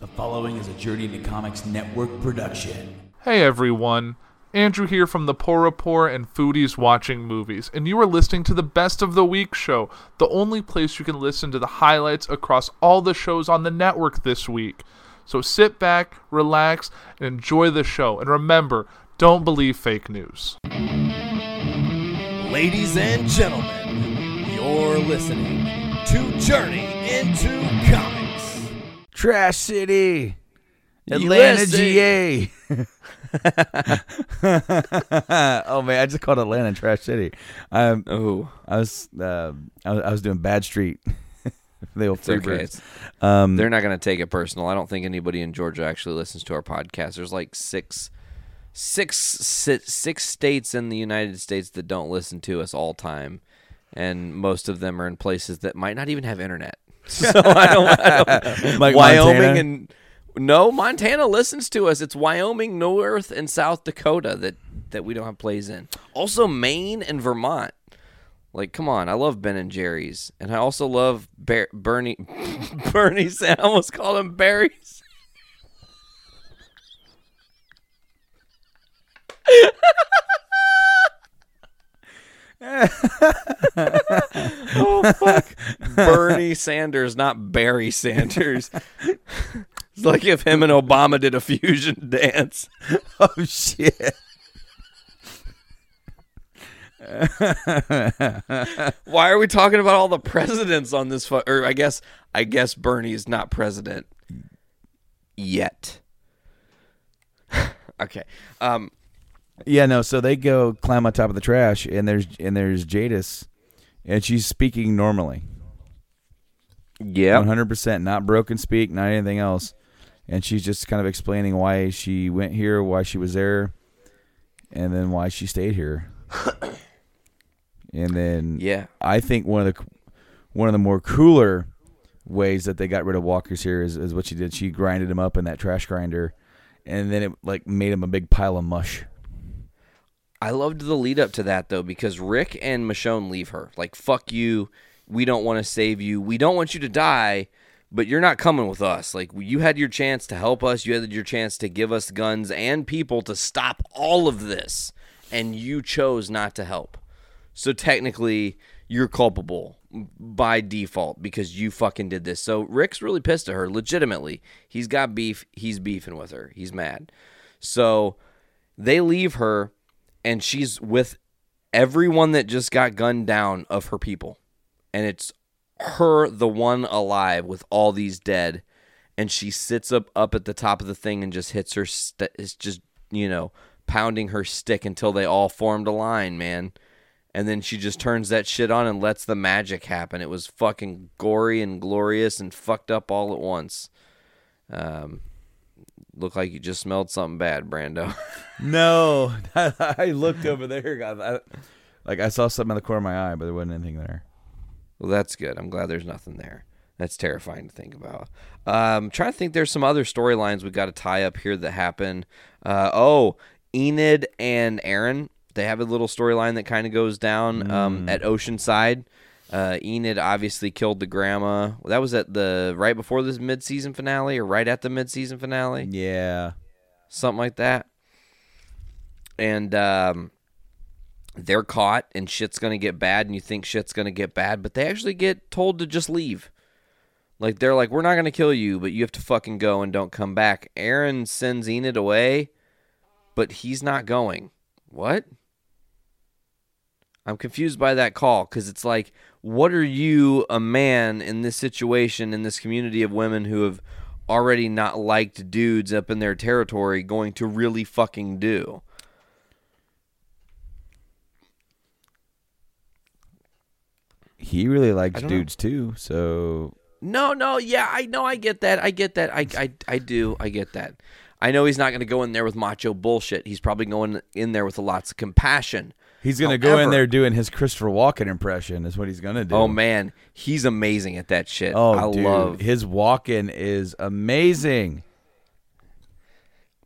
The following is a Journey into Comics Network production. Hey everyone, Andrew here from the Poor Report and Foodies Watching Movies, and you are listening to the Best of the Week show, the only place you can listen to the highlights across all the shows on the network this week. So sit back, relax, and enjoy the show. And remember, don't believe fake news. Ladies and gentlemen, you're listening to Journey into Comics. Trash City, Atlanta, USA. GA. oh man, I just called Atlanta Trash City. Um, Oh, I was, uh, I was I was doing Bad Street. the old it's okay. Um, they're not going to take it personal. I don't think anybody in Georgia actually listens to our podcast. There's like six, six, six states in the United States that don't listen to us all time, and most of them are in places that might not even have internet. So I don't, I don't Like Wyoming Montana? and no, Montana listens to us. It's Wyoming, North, and South Dakota that that we don't have plays in. Also, Maine and Vermont. Like, come on, I love Ben and Jerry's, and I also love Ber- Bernie. Bernie, I almost called him Barry's. oh fuck, Bernie Sanders, not Barry Sanders. it's like if him and Obama did a fusion dance. oh shit. Why are we talking about all the presidents on this? Fu- or I guess I guess Bernie is not president yet. okay. Um. Yeah, no. So they go climb on top of the trash, and there's and there's Jadis, and she's speaking normally, Yeah. hundred percent, not broken speak, not anything else, and she's just kind of explaining why she went here, why she was there, and then why she stayed here. and then Yeah. I think one of the one of the more cooler ways that they got rid of walkers here is, is what she did. She grinded him up in that trash grinder, and then it like made him a big pile of mush. I loved the lead up to that though because Rick and Michonne leave her like fuck you. We don't want to save you. We don't want you to die, but you're not coming with us. Like you had your chance to help us. You had your chance to give us guns and people to stop all of this, and you chose not to help. So technically, you're culpable by default because you fucking did this. So Rick's really pissed at her. Legitimately, he's got beef. He's beefing with her. He's mad. So they leave her and she's with everyone that just got gunned down of her people. And it's her the one alive with all these dead. And she sits up up at the top of the thing and just hits her st- it's just you know pounding her stick until they all formed a line man. And then she just turns that shit on and lets the magic happen. It was fucking gory and glorious and fucked up all at once. Um looked like you just smelled something bad brando No, I looked over there, God, I, like I saw something in the corner of my eye, but there wasn't anything there. Well, that's good. I'm glad there's nothing there. That's terrifying to think about. Um, trying to think, there's some other storylines we got to tie up here that happen. Uh, oh, Enid and Aaron, they have a little storyline that kind of goes down um, at Oceanside. Uh, Enid obviously killed the grandma. That was at the right before this mid-season finale, or right at the mid-season finale Yeah, something like that. And um, they're caught, and shit's gonna get bad, and you think shit's gonna get bad, but they actually get told to just leave. Like they're like, we're not gonna kill you, but you have to fucking go and don't come back. Aaron sends Enid away, but he's not going. What? I'm confused by that call because it's like, what are you, a man in this situation, in this community of women who have already not liked dudes up in their territory, going to really fucking do? he really likes don't know. dudes too. So No, no, yeah, I know, I get that, I get that, I, I, I do, I get that. I know he's not going to go in there with macho bullshit. He's probably going in there with lots of compassion. He's gonna go in there doing his Christopher Walken impression. Is what he's gonna do. Oh man, he's amazing at that shit. Oh, I dude, love. his walk-in is amazing.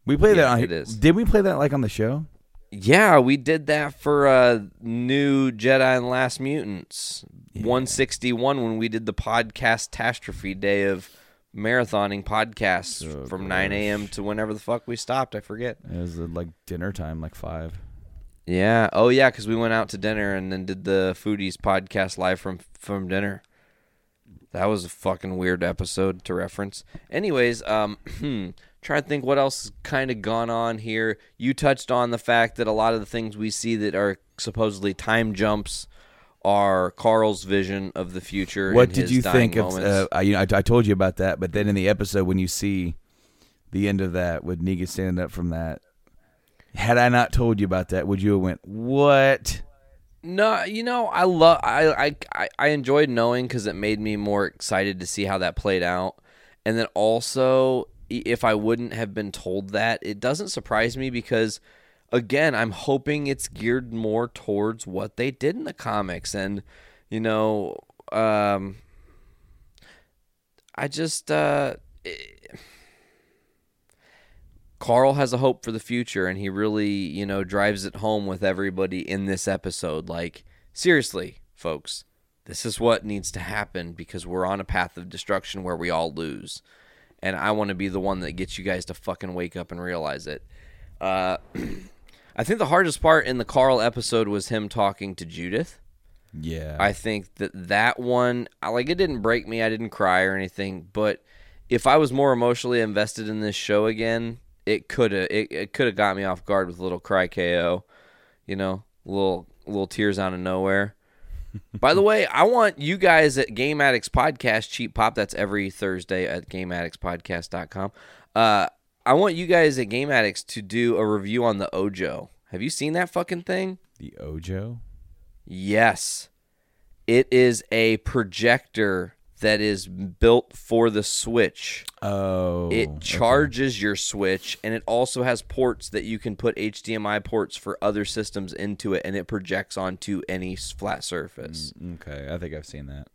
We played Yeah, that on. it is. Did we play that like on the show? Yeah, we did that for uh, new Jedi and Last Mutants 161 when we did the podcast catastrophe day of marathoning podcasts Oh, from 9 a.m. to whenever the fuck we stopped. I forget. It was uh, like dinner time, like five. Yeah. Oh yeah, because we went out to dinner and then did the foodies podcast live from from dinner. That was a fucking weird episode to reference. Anyways, um, trying to think what else has kind of gone on here. You touched on the fact that a lot of the things we see that are supposedly time jumps are Carl's vision of the future. What did you think of? Uh, I, you know, I, I told you about that, but then in the episode when you see the end of that with Negan standing up from that, had I not told you about that, would you have went what? No, you know, I love I I I- enjoyed knowing because it made me more excited to see how that played out, and then also if I wouldn't have been told that, it doesn't surprise me because again, I'm hoping it's geared more towards what they did in the comics, and you know, um, I just uh. Carl has a hope for the future and he really, you know, drives it home with everybody in this episode. Like, seriously, folks, this is what needs to happen because we're on a path of destruction where we all lose. And I want to be the one that gets you guys to fucking wake up and realize it. Uh, I think the hardest part in the Carl episode was him talking to Judith. Yeah, I think that that one, like, it didn't break me. I didn't cry or anything. But if I was more emotionally invested in this show again, it could have it, it could have got me off guard with a little cry ko, you know, little little tears out of nowhere. By the way, I want you guys at Game Addicts Podcast, Cheap Pop, that's every Thursday at GameAddictsPodcast.com. Uh, I want you guys at Game Addicts to do a review on the Ojo. Have you seen that fucking thing? the Ojo. Yes. It is a projector that is built for the Switch. Oh, It okay. charges your Switch and it also has ports that you can put HDMI ports for other systems into it and it projects onto any flat surface. Mm, okay, I think I've seen that.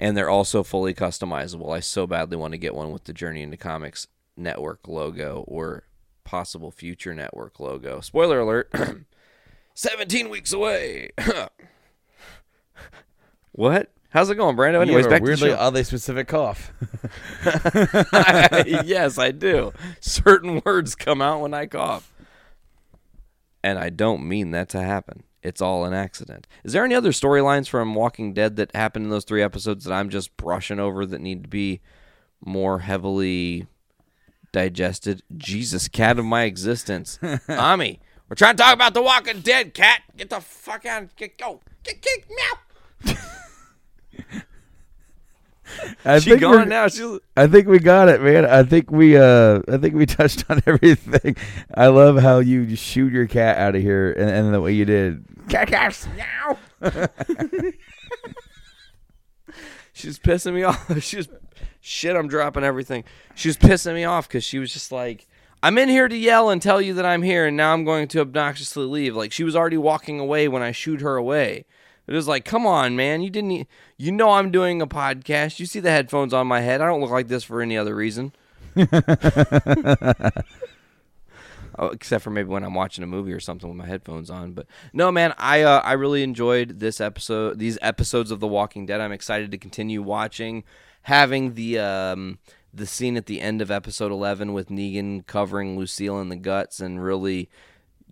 And they're also fully customizable. I so badly want to get one with the Journey into Comics network logo or possible future network logo. Spoiler alert 17 weeks away. what? How's it going, Brando? Anyways, You have a back weirdly to the show. oddly specific cough. yes, I do. Certain words come out when I cough. And I don't mean that to happen. It's all an accident. Is there any other storylines from Walking Dead that happened in those three episodes that I'm just brushing over that need to be more heavily digested? Jesus, cat of my existence. Ami, we're trying to talk about The Walking Dead, cat. Get the fuck out. Get, go. Get, get, meow. I She think gone now. She's, I think we got it, man. I think we uh I think we touched on everything. I love how you just shoot your cat out of here and, and the way you did. Cat cats. Meow. She's pissing me off. She was shit. I'm dropping everything. She was pissing me off because she was just like, "I'm in here to yell and tell you that I'm here, and now I'm going to obnoxiously leave." Like she was already walking away when I shoot her away. It was like, "Come on, man! You didn't. e- You know I'm doing a podcast. You see the headphones on my head. I don't look like this for any other reason." Oh, except for maybe when I'm watching a movie or something with my headphones on. But no, man, I uh, I really enjoyed this episode, these episodes of The Walking Dead. I'm excited to continue watching. Having the um, the scene at the end of episode 11 with Negan covering Lucille in the guts and really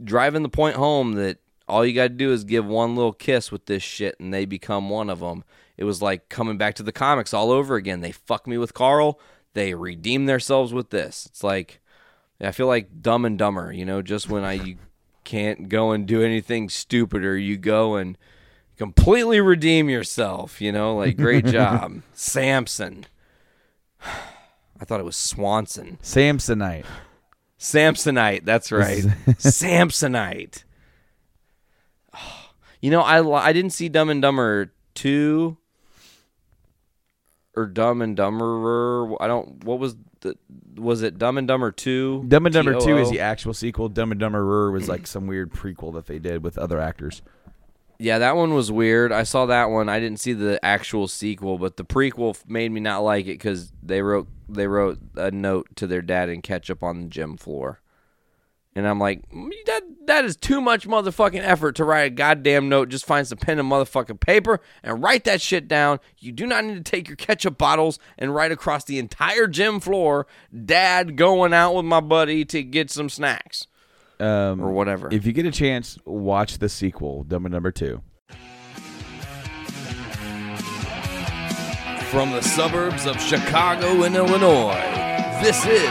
driving the point home that all you got to do is give one little kiss with this shit and they become one of them. It was like coming back to the comics all over again. They fuck me with Carl. They redeem themselves with this. It's like I feel like Dumb and Dumber, you know, just when I you can't go and do anything stupid or you go and completely redeem yourself, you know, like great job. Samson. I thought it was Swanson. Samsonite. Samsonite, that's right. Samsonite. You know, I I didn't see Dumb and Dumber 2 or Dumb and Dumberer. I don't what was the was it Dumb and Dumber 2? Dumb and Dumber Two is the actual sequel. Dumb and Dumberer was like some weird prequel that they did with other actors. Yeah, that one was weird. I saw that one. I didn't see the actual sequel, but the prequel made me not like it because they wrote they wrote a note to their dad in ketchup on the gym floor, and I'm like, "Mm, that that is too much motherfucking effort to write a goddamn note. Just find some pen and motherfucking paper and write that shit down. You do not need to take your ketchup bottles and write across the entire gym floor, Dad going out with my buddy to get some snacks Um, or whatever. If you get a chance, watch the sequel, number number two. From the suburbs of Chicago and Illinois, this is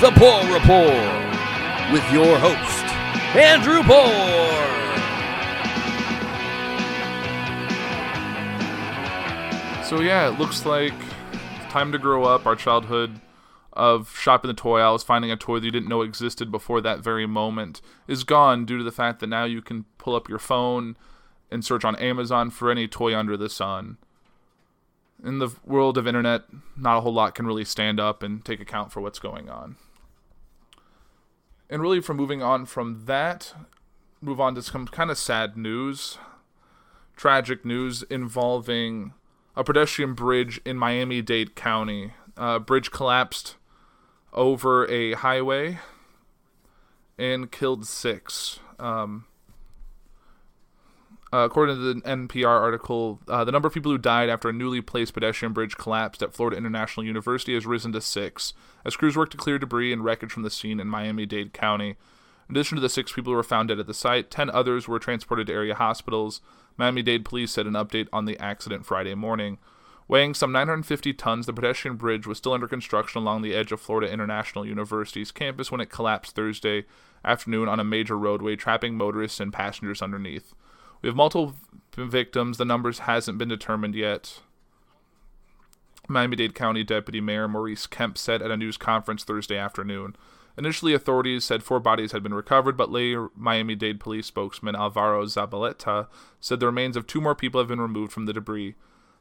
The Poor Report with your host, Andrew Poor. So yeah, it looks like time to grow up. Our childhood of shopping the toy aisles, finding a toy that you didn't know existed before that very moment, is gone due to the fact that now you can pull up your phone and search on Amazon for any toy under the sun. In the world of internet, not a whole lot can really stand up and take account for what's going on. And really, from moving on from that, move on to some kind of sad news, tragic news involving a pedestrian bridge in Miami Dade County. Uh, bridge collapsed over a highway and killed six. Um, uh, according to the NPR article, uh, the number of people who died after a newly placed pedestrian bridge collapsed at Florida International University has risen to six, as crews work to clear debris and wreckage from the scene in Miami Dade County. In addition to the six people who were found dead at the site, ten others were transported to area hospitals. Miami Dade police said an update on the accident Friday morning. Weighing some 950 tons, the pedestrian bridge was still under construction along the edge of Florida International University's campus when it collapsed Thursday afternoon on a major roadway, trapping motorists and passengers underneath. We have multiple victims. The numbers hasn't been determined yet. Miami Dade County Deputy Mayor Maurice Kemp said at a news conference Thursday afternoon. Initially, authorities said four bodies had been recovered, but later, Miami Dade police spokesman Alvaro Zabaleta said the remains of two more people have been removed from the debris.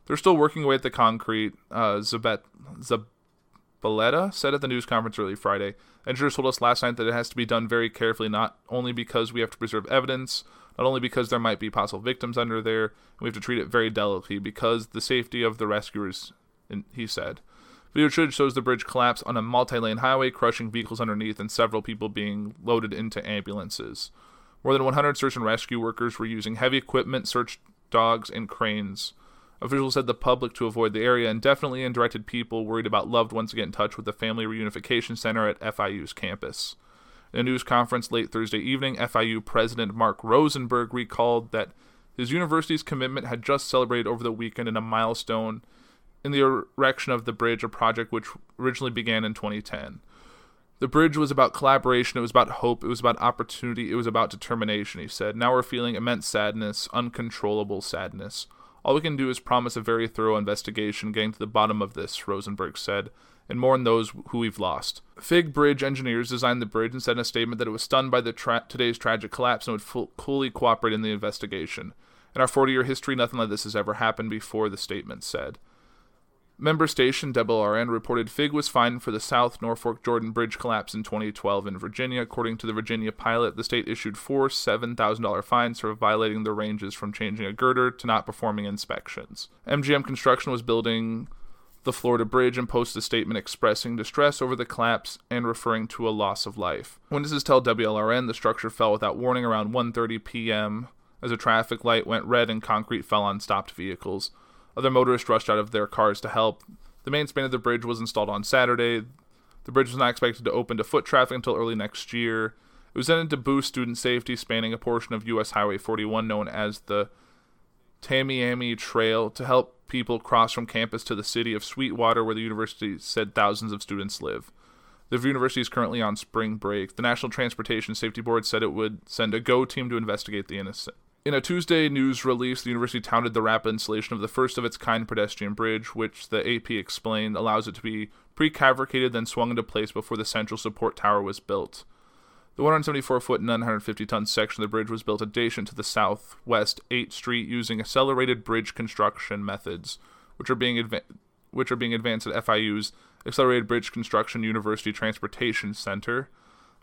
They're still working away at the concrete. Uh, Zabet, Zabaleta said at the news conference early Friday. Engineers told us last night that it has to be done very carefully, not only because we have to preserve evidence, not only because there might be possible victims under there, and we have to treat it very delicately because the safety of the rescuers, he said. Video footage shows the bridge collapse on a multi-lane highway, crushing vehicles underneath and several people being loaded into ambulances. More than 100 search and rescue workers were using heavy equipment, search dogs, and cranes. Officials said the public to avoid the area indefinitely and directed people worried about loved ones to get in touch with the Family Reunification Center at FIU's campus. In a news conference late Thursday evening, FIU President Mark Rosenberg recalled that his university's commitment had just celebrated over the weekend in a milestone in the erection of the bridge, a project which originally began in 2010. The bridge was about collaboration, it was about hope, it was about opportunity, it was about determination, he said. Now we're feeling immense sadness, uncontrollable sadness. All we can do is promise a very thorough investigation getting to the bottom of this, Rosenberg said, and mourn those who we've lost. FIGG Bridge engineers designed the bridge and said in a statement that it was stunned by tra- today's tragic collapse and would full- fully cooperate in the investigation. In our 40 year history, nothing like this has ever happened before, the statement said. Member station WLRN reported FIGG was fined for the South Norfolk Jordan Bridge collapse in 2012 in Virginia. According to the Virginia pilot, the state issued four $7,000 fines for violating the ranges from changing a girder to not performing inspections. MCM Construction was building the Florida Bridge and posted a statement expressing distress over the collapse and referring to a loss of life. Witnesses tell WLRN the structure fell without warning around 1:30 p.m. as a traffic light went red and concrete fell on stopped vehicles. Other motorists rushed out of their cars to help. The main span of the bridge was installed on Saturday. The bridge was not expected to open to foot traffic until early next year. It was intended to boost student safety, spanning a portion of U.S. Highway 41 known as the Tamiami Trail to help people cross from campus to the city of Sweetwater, where the university said thousands of students live. The university is currently on spring break. The National Transportation Safety Board said it would send a GO team to investigate the incident. In a Tuesday news release, the university touted the rapid installation of the first of its kind pedestrian bridge, which the AP explained allows it to be prefabricated then swung into place before the central support tower was built. The 174 foot, and 950 ton section of the bridge was built adjacent to the southwest 8th Street using accelerated bridge construction methods, which are being adva- which are being advanced at FIU's Accelerated Bridge Construction University Transportation Center.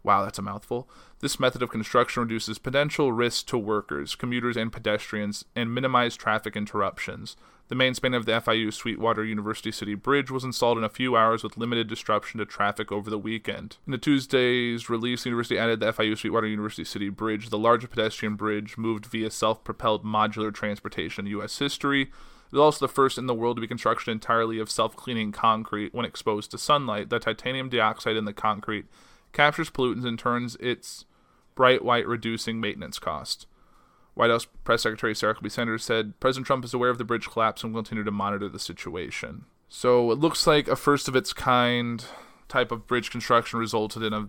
Wow, that's a mouthful. This method of construction reduces potential risks to workers, commuters, and pedestrians and minimize traffic interruptions. The main span of the FIU Sweetwater University City Bridge was installed in a few hours with limited disruption to traffic over the weekend. In the Tuesday's release, the university added the FIU Sweetwater University City Bridge, the largest pedestrian bridge moved via self propelled modular transportation in U.S. history. It is also the first in the world to be constructed entirely of self cleaning concrete when exposed to sunlight. The titanium dioxide in the concrete captures pollutants and turns its bright white, reducing maintenance cost. White House Press Secretary Sarah Huckabee Sanders said President Trump is aware of the bridge collapse and will continue to monitor the situation. So it looks like a first of its kind type of bridge construction resulted in a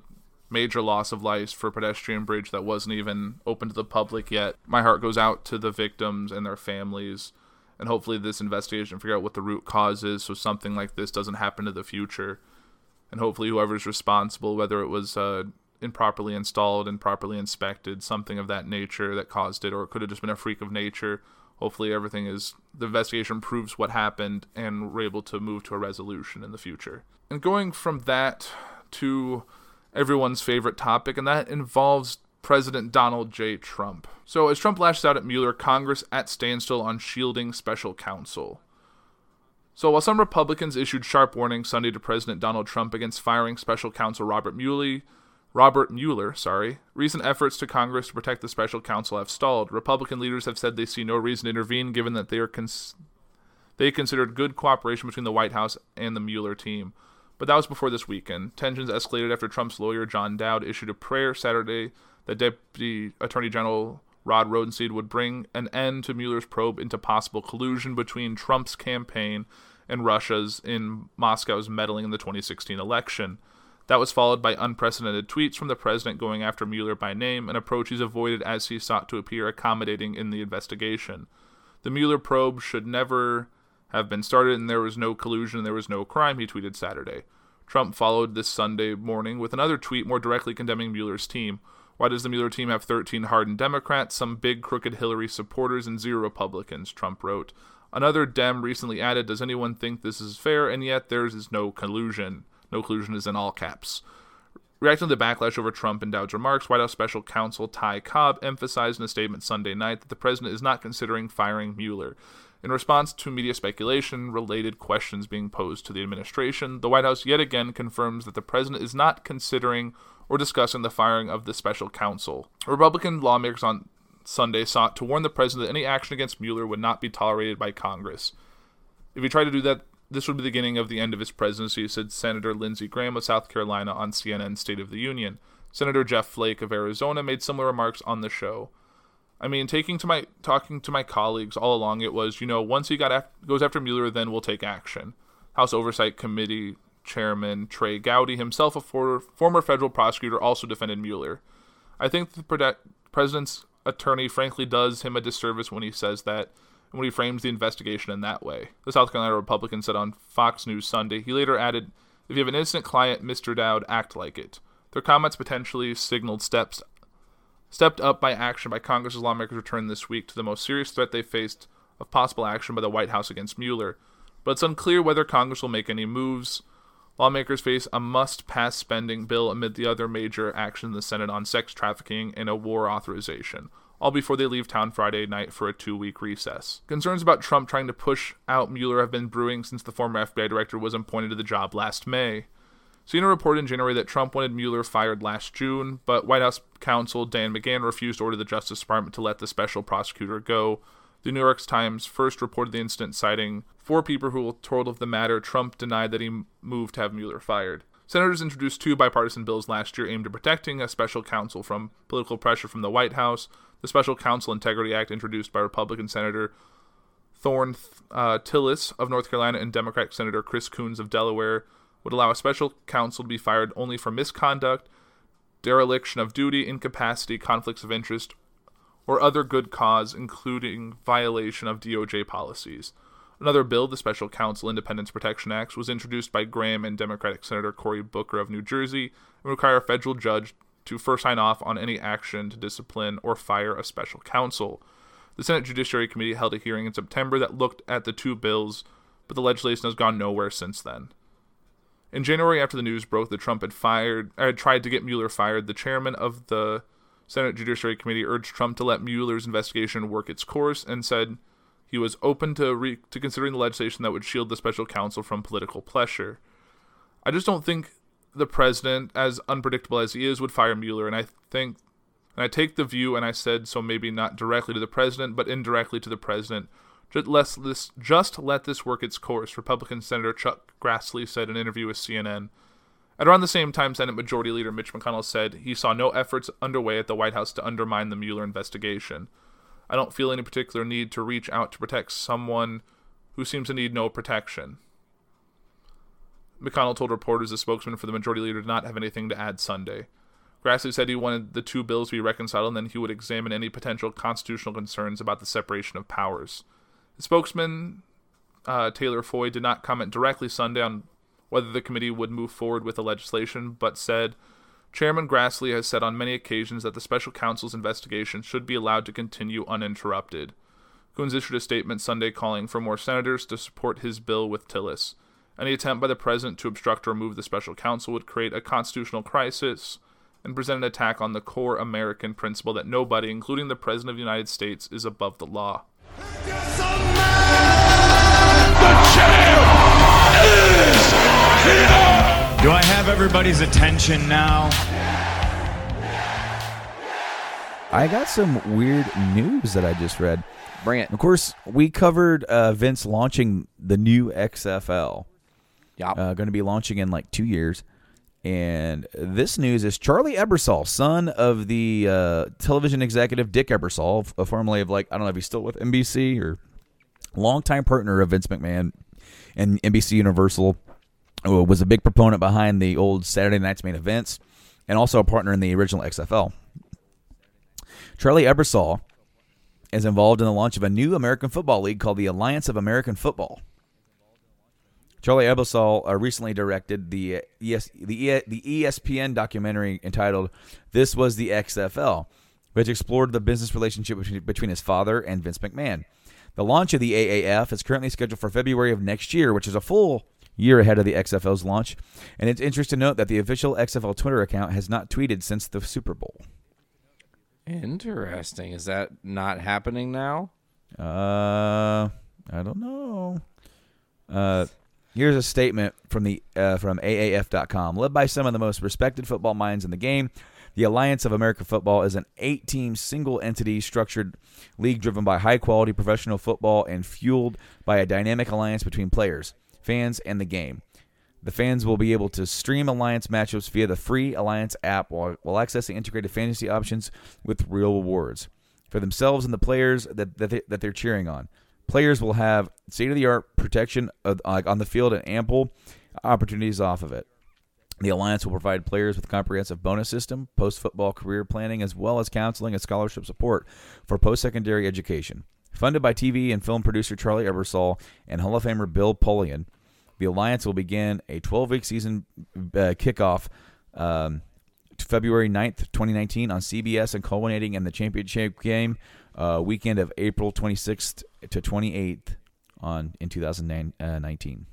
major loss of life for a pedestrian bridge that wasn't even open to the public yet. My heart goes out to the victims and their families, and hopefully this investigation figure out what the root cause is so something like this doesn't happen in the future. And hopefully whoever's responsible, whether it was uh, improperly installed, improperly inspected, something of that nature that caused it, or it could have just been a freak of nature. Hopefully, everything is the investigation proves what happened, and we're able to move to a resolution in the future. And going from that to everyone's favorite topic, and that involves President Donald J. Trump. So, as Trump lashes out at Mueller, Congress at standstill on shielding special counsel. So, while some Republicans issued sharp warnings Sunday to President Donald Trump against firing special counsel Robert Mueller, Robert Mueller, sorry, recent efforts to Congress to protect the special counsel have stalled. Republican leaders have said they see no reason to intervene given that they are cons- they considered good cooperation between the White House and the Mueller team. But that was before this weekend. Tensions escalated after Trump's lawyer John Dowd issued a prayer Saturday that Deputy Attorney General Rod Rosenstein would bring an end to Mueller's probe into possible collusion between Trump's campaign and Russia's in Moscow's meddling in the 2016 election. That was followed by unprecedented tweets from the president going after Mueller by name, an approach he's avoided as he sought to appear accommodating in the investigation. The Mueller probe should never have been started, and there was no collusion, there was no crime, he tweeted Saturday. Trump followed this Sunday morning with another tweet more directly condemning Mueller's team. Why does the Mueller team have 13 hardened Democrats, some big crooked Hillary supporters, and zero Republicans? Trump wrote. Another Dem recently added, Does anyone think this is fair? And yet there is no collusion. No collusion is in all caps. Reacting to the backlash over Trump and Dowd's remarks, White House special counsel Ty Cobb emphasized in a statement Sunday night that the president is not considering firing Mueller. In response to media speculation related questions being posed to the administration, the White House yet again confirms that the president is not considering or discussing the firing of the special counsel. Republican lawmakers on Sunday sought to warn the president that any action against Mueller would not be tolerated by Congress. If he tried to do that, this would be the beginning of the end of his presidency, said Senator Lindsey Graham of South Carolina on CNN's State of the Union. Senator Jeff Flake of Arizona made similar remarks on the show. I mean, taking to my talking to my colleagues all along, it was you know once he got af- goes after Mueller, then we'll take action. House Oversight Committee Chairman Trey Gowdy, himself a for- former federal prosecutor, also defended Mueller. I think the pre- president's attorney frankly does him a disservice when he says that when he frames the investigation in that way. The South Carolina Republican said on Fox News Sunday. He later added, If you have an innocent client, Mr. Dowd, act like it. Their comments potentially signaled steps stepped up by action by Congress's lawmakers returned this week to the most serious threat they faced of possible action by the White House against Mueller. But it's unclear whether Congress will make any moves. Lawmakers face a must pass spending bill amid the other major action in the Senate on sex trafficking and a war authorization all before they leave town Friday night for a two week recess. Concerns about Trump trying to push out Mueller have been brewing since the former FBI director was appointed to the job last May. CNN reported in January that Trump wanted Mueller fired last June, but White House counsel Dan McGahn refused to order the Justice Department to let the special prosecutor go. The New York Times first reported the incident, citing four people who were told of the matter. Trump denied that he moved to have Mueller fired. Senators introduced two bipartisan bills last year aimed at protecting a special counsel from political pressure from the White House the Special Counsel Integrity Act introduced by Republican Senator Thom uh, Tillis of North Carolina and Democratic Senator Chris Coons of Delaware would allow a special counsel to be fired only for misconduct, dereliction of duty, incapacity, conflicts of interest, or other good cause, including violation of DOJ policies. Another bill, the Special Counsel Independence Protection Act, was introduced by Graham and Democratic Senator Cory Booker of New Jersey and would require a federal judge to first sign off on any action to discipline or fire a special counsel. The Senate Judiciary Committee held a hearing in September that looked at the two bills, but the legislation has gone nowhere since then. In January, after the news broke that Trump had fired, had tried to get Mueller fired, the chairman of the Senate Judiciary Committee urged Trump to let Mueller's investigation work its course and said he was open to re- to considering the legislation that would shield the special counsel from political pressure. I just don't think the president, as unpredictable as he is, would fire Mueller, and I think, and I take the view, and I said so maybe not directly to the president, but indirectly to the president. Just let this, just let this work its course. Republican Senator Chuck Grassley said in an interview with CNN. At around the same time, Senate Majority Leader Mitch McConnell said he saw no efforts underway at the White House to undermine the Mueller investigation. I don't feel any particular need to reach out to protect someone who seems to need no protection. McConnell told reporters the spokesman for the majority leader did not have anything to add Sunday. Grassley said he wanted the two bills to be reconciled and then he would examine any potential constitutional concerns about the separation of powers. The spokesman, uh, Taylor Foy, did not comment directly Sunday on whether the committee would move forward with the legislation, but said Chairman Grassley has said on many occasions that the special counsel's investigation should be allowed to continue uninterrupted. Coons issued a statement Sunday calling for more senators to support his bill with Tillis. Any attempt by the president to obstruct or remove the special counsel would create a constitutional crisis and present an attack on the core American principle that nobody, including the president of the United States, is above the law. Do I have everybody's attention now? I got some weird news that I just read. Bring it. Of course, we covered uh, Vince launching the new XFL. Yeah. Uh, going to be launching in like two years. And this news is Charlie Ebersol, son of the uh, television executive Dick Ebersol, f- formerly of like I don't know if he's still with NBC or longtime partner of Vince McMahon and NBC Universal, was a big proponent behind the old Saturday Night's main events, and also a partner in the original XFL. Charlie Ebersol is involved in the launch of a new American football league called the Alliance of American Football. Charlie Ebersol uh, recently directed the uh, ES, the the ESPN documentary entitled "This Was the XFL," which explored the business relationship between, between his father and Vince McMahon. The launch of the AAF is currently scheduled for February of next year, which is a full year ahead of the XFL's launch. And it's interesting to note that the official XFL Twitter account has not tweeted since the Super Bowl. Interesting. Is that not happening now? Uh, I don't know. Uh, here's a statement from the uh, from AAF.com. Led by some of the most respected football minds in the game, the Alliance of American Football is an eight-team single-entity structured league driven by high-quality professional football and fueled by a dynamic alliance between players, fans, and the game. The fans will be able to stream Alliance matchups via the free Alliance app while, while accessing integrated fantasy options with real rewards for themselves and the players that, that, they, that they're cheering on. Players will have state of the art protection of, uh, on the field and ample opportunities off of it. The Alliance will provide players with a comprehensive bonus system, post football career planning, as well as counseling and scholarship support for post secondary education. Funded by TV and film producer Charlie Ebersol and Hall of Famer Bill Polian, the Alliance will begin a 12 week season uh, kickoff um, February 9th, 2019 on CBS and culminating in the championship game uh, weekend of April 26th to 28th on in 2019.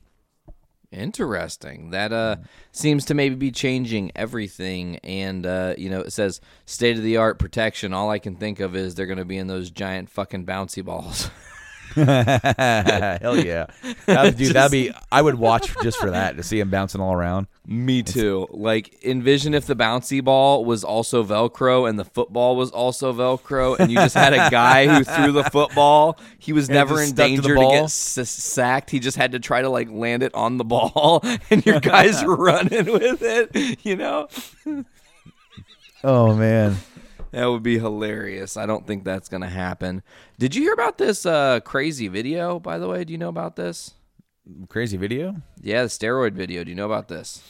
Interesting. That uh seems to maybe be changing everything and uh you know it says state of the art protection. All I can think of is they're going to be in those giant fucking bouncy balls. Hell yeah, that'd, dude! That'd be. I would watch just for that to see him bouncing all around. Me too. Like envision if the bouncy ball was also velcro and the football was also velcro and you just had a guy who threw the football. He was And never just in stuck to the danger to, ball? get s- sacked. He just had to try to like land it on the ball and your guys running with it, you know? Oh man, That would be hilarious. I don't think that's going to happen. Did you hear about this uh, crazy video, by the way? Do you know about this? crazy video. Yeah, the steroid video. Do you know about this?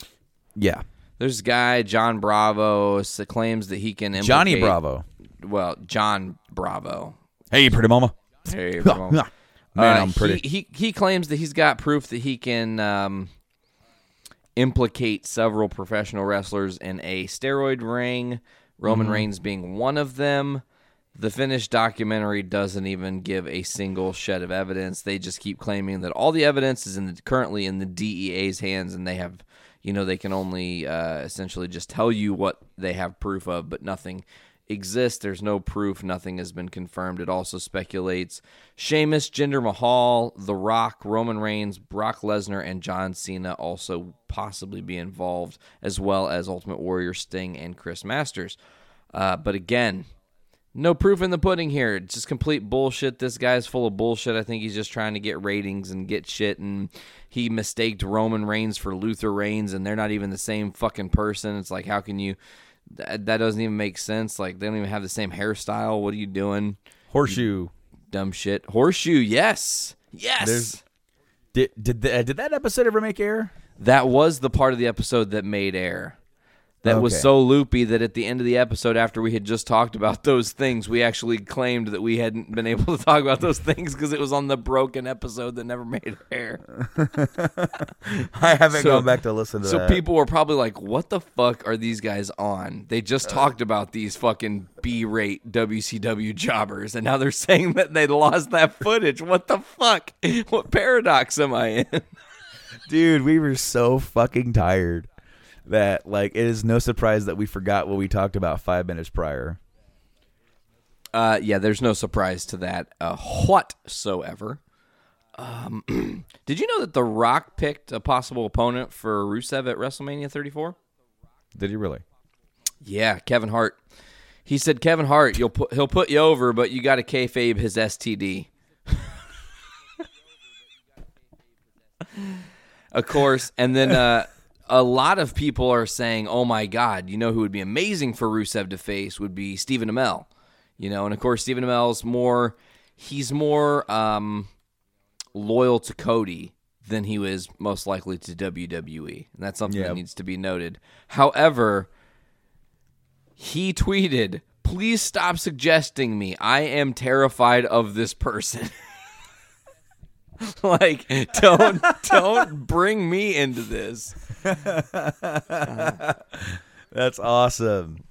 Yeah, There's a guy, John Bravo, claims that he can implicate, Johnny Bravo. Well, John Bravo. Hey, pretty mama. Hey, Man, bro. I'm Uh, pretty. He, he he claims that he's got proof that he can um, implicate several professional wrestlers in a steroid ring. Roman Reigns being one of them. The finished documentary doesn't even give a single shed of evidence. They just keep claiming that all the evidence is in the, currently in the DEA's hands, and they have, you know they can only uh, essentially just tell you what they have proof of, but nothing exists. There's no proof. Nothing has been confirmed. It also speculates Sheamus, Jinder Mahal, The Rock, Roman Reigns, Brock Lesnar, and John Cena also possibly be involved, as well as Ultimate Warrior, Sting, and Chris Masters. Uh, but again, no proof in the pudding here. It's just complete bullshit. This guy's full of bullshit. I think he's just trying to get ratings and get shit. And he mistaked Roman Reigns for Luther Reigns, and they're not even the same fucking person. It's like, how can you? That, that doesn't even make sense. Like, they don't even have the same hairstyle. What are you doing? Horseshoe. Dumb shit. Horseshoe, yes. Yes. There's- Did did the, did that episode ever make air? That was the part of the episode that made air. That was so loopy that at the end of the episode, after we had just talked about those things, we actually claimed that we hadn't been able to talk about those things because it was on the broken episode that never made air. I haven't So- gone back to listen to So that. people were probably like, "What the fuck are these guys on?" They just uh. talked about these fucking B-rate WCW jobbers, and now they're saying that they lost that footage. What the fuck? What paradox am I in? Dude, we were so fucking tired that like it is no surprise that we forgot what we talked about five minutes prior. Uh, yeah, there's no surprise to that uh, whatsoever. Um, did you know that The Rock picked a possible opponent for Rusev at WrestleMania 34? Did he really? Yeah, Kevin Hart. He said, "Kevin Hart, you'll put he'll put you over, but you got to kayfabe his STD." of course, and then uh, a lot of people are saying, "Oh my God, you know who would be amazing for Rusev to face would be Stephen Amell." You know, and of course, Stephen Amell's more he's more um, loyal to Cody than he was most likely to WWE, and that's something Yeah. that needs to be noted. However, he tweeted, "Please stop suggesting me. I am terrified of this person." like, don't don't bring me into this. That's awesome.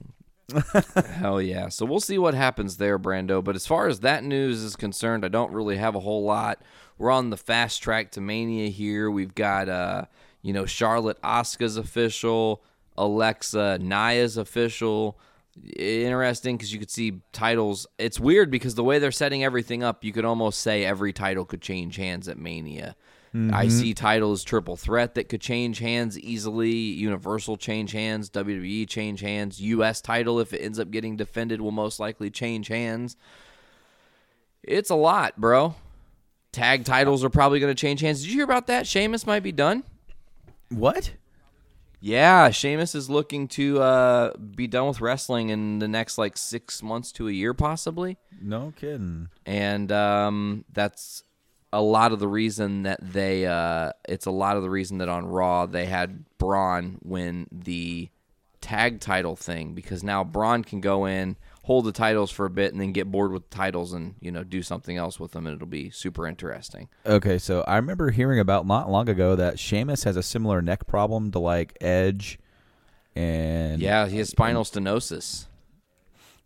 Hell yeah. So we'll see what happens there, Brando. But as far as that news is concerned, I don't really have a whole lot. We're on the fast track to Mania here. We've got uh, you know, Charlotte Asuka's official, Alexa Nia's official. Interesting because you could see titles. It's weird because the way they're setting everything up, you could almost say every title could change hands at Mania. IC titles, triple threat that could change hands easily. Universal change hands. WWE change hands. US title, if it ends up getting defended, will most likely change hands. It's a lot, bro. Tag titles are probably going to change hands. Did you hear about that? Sheamus might be done. What? Yeah, Sheamus is looking to uh, be done with wrestling in the next like six months to a year, possibly. No kidding. and um, that's a lot of the reason that they uh, it's a lot of the reason that on raw they had braun win the tag title thing because now braun can go in hold the titles for a bit and then get bored with the titles and you know do something else with them and it'll be super interesting Okay, so I remember hearing about not long ago that Sheamus has a similar neck problem to like Edge, and yeah he has spinal stenosis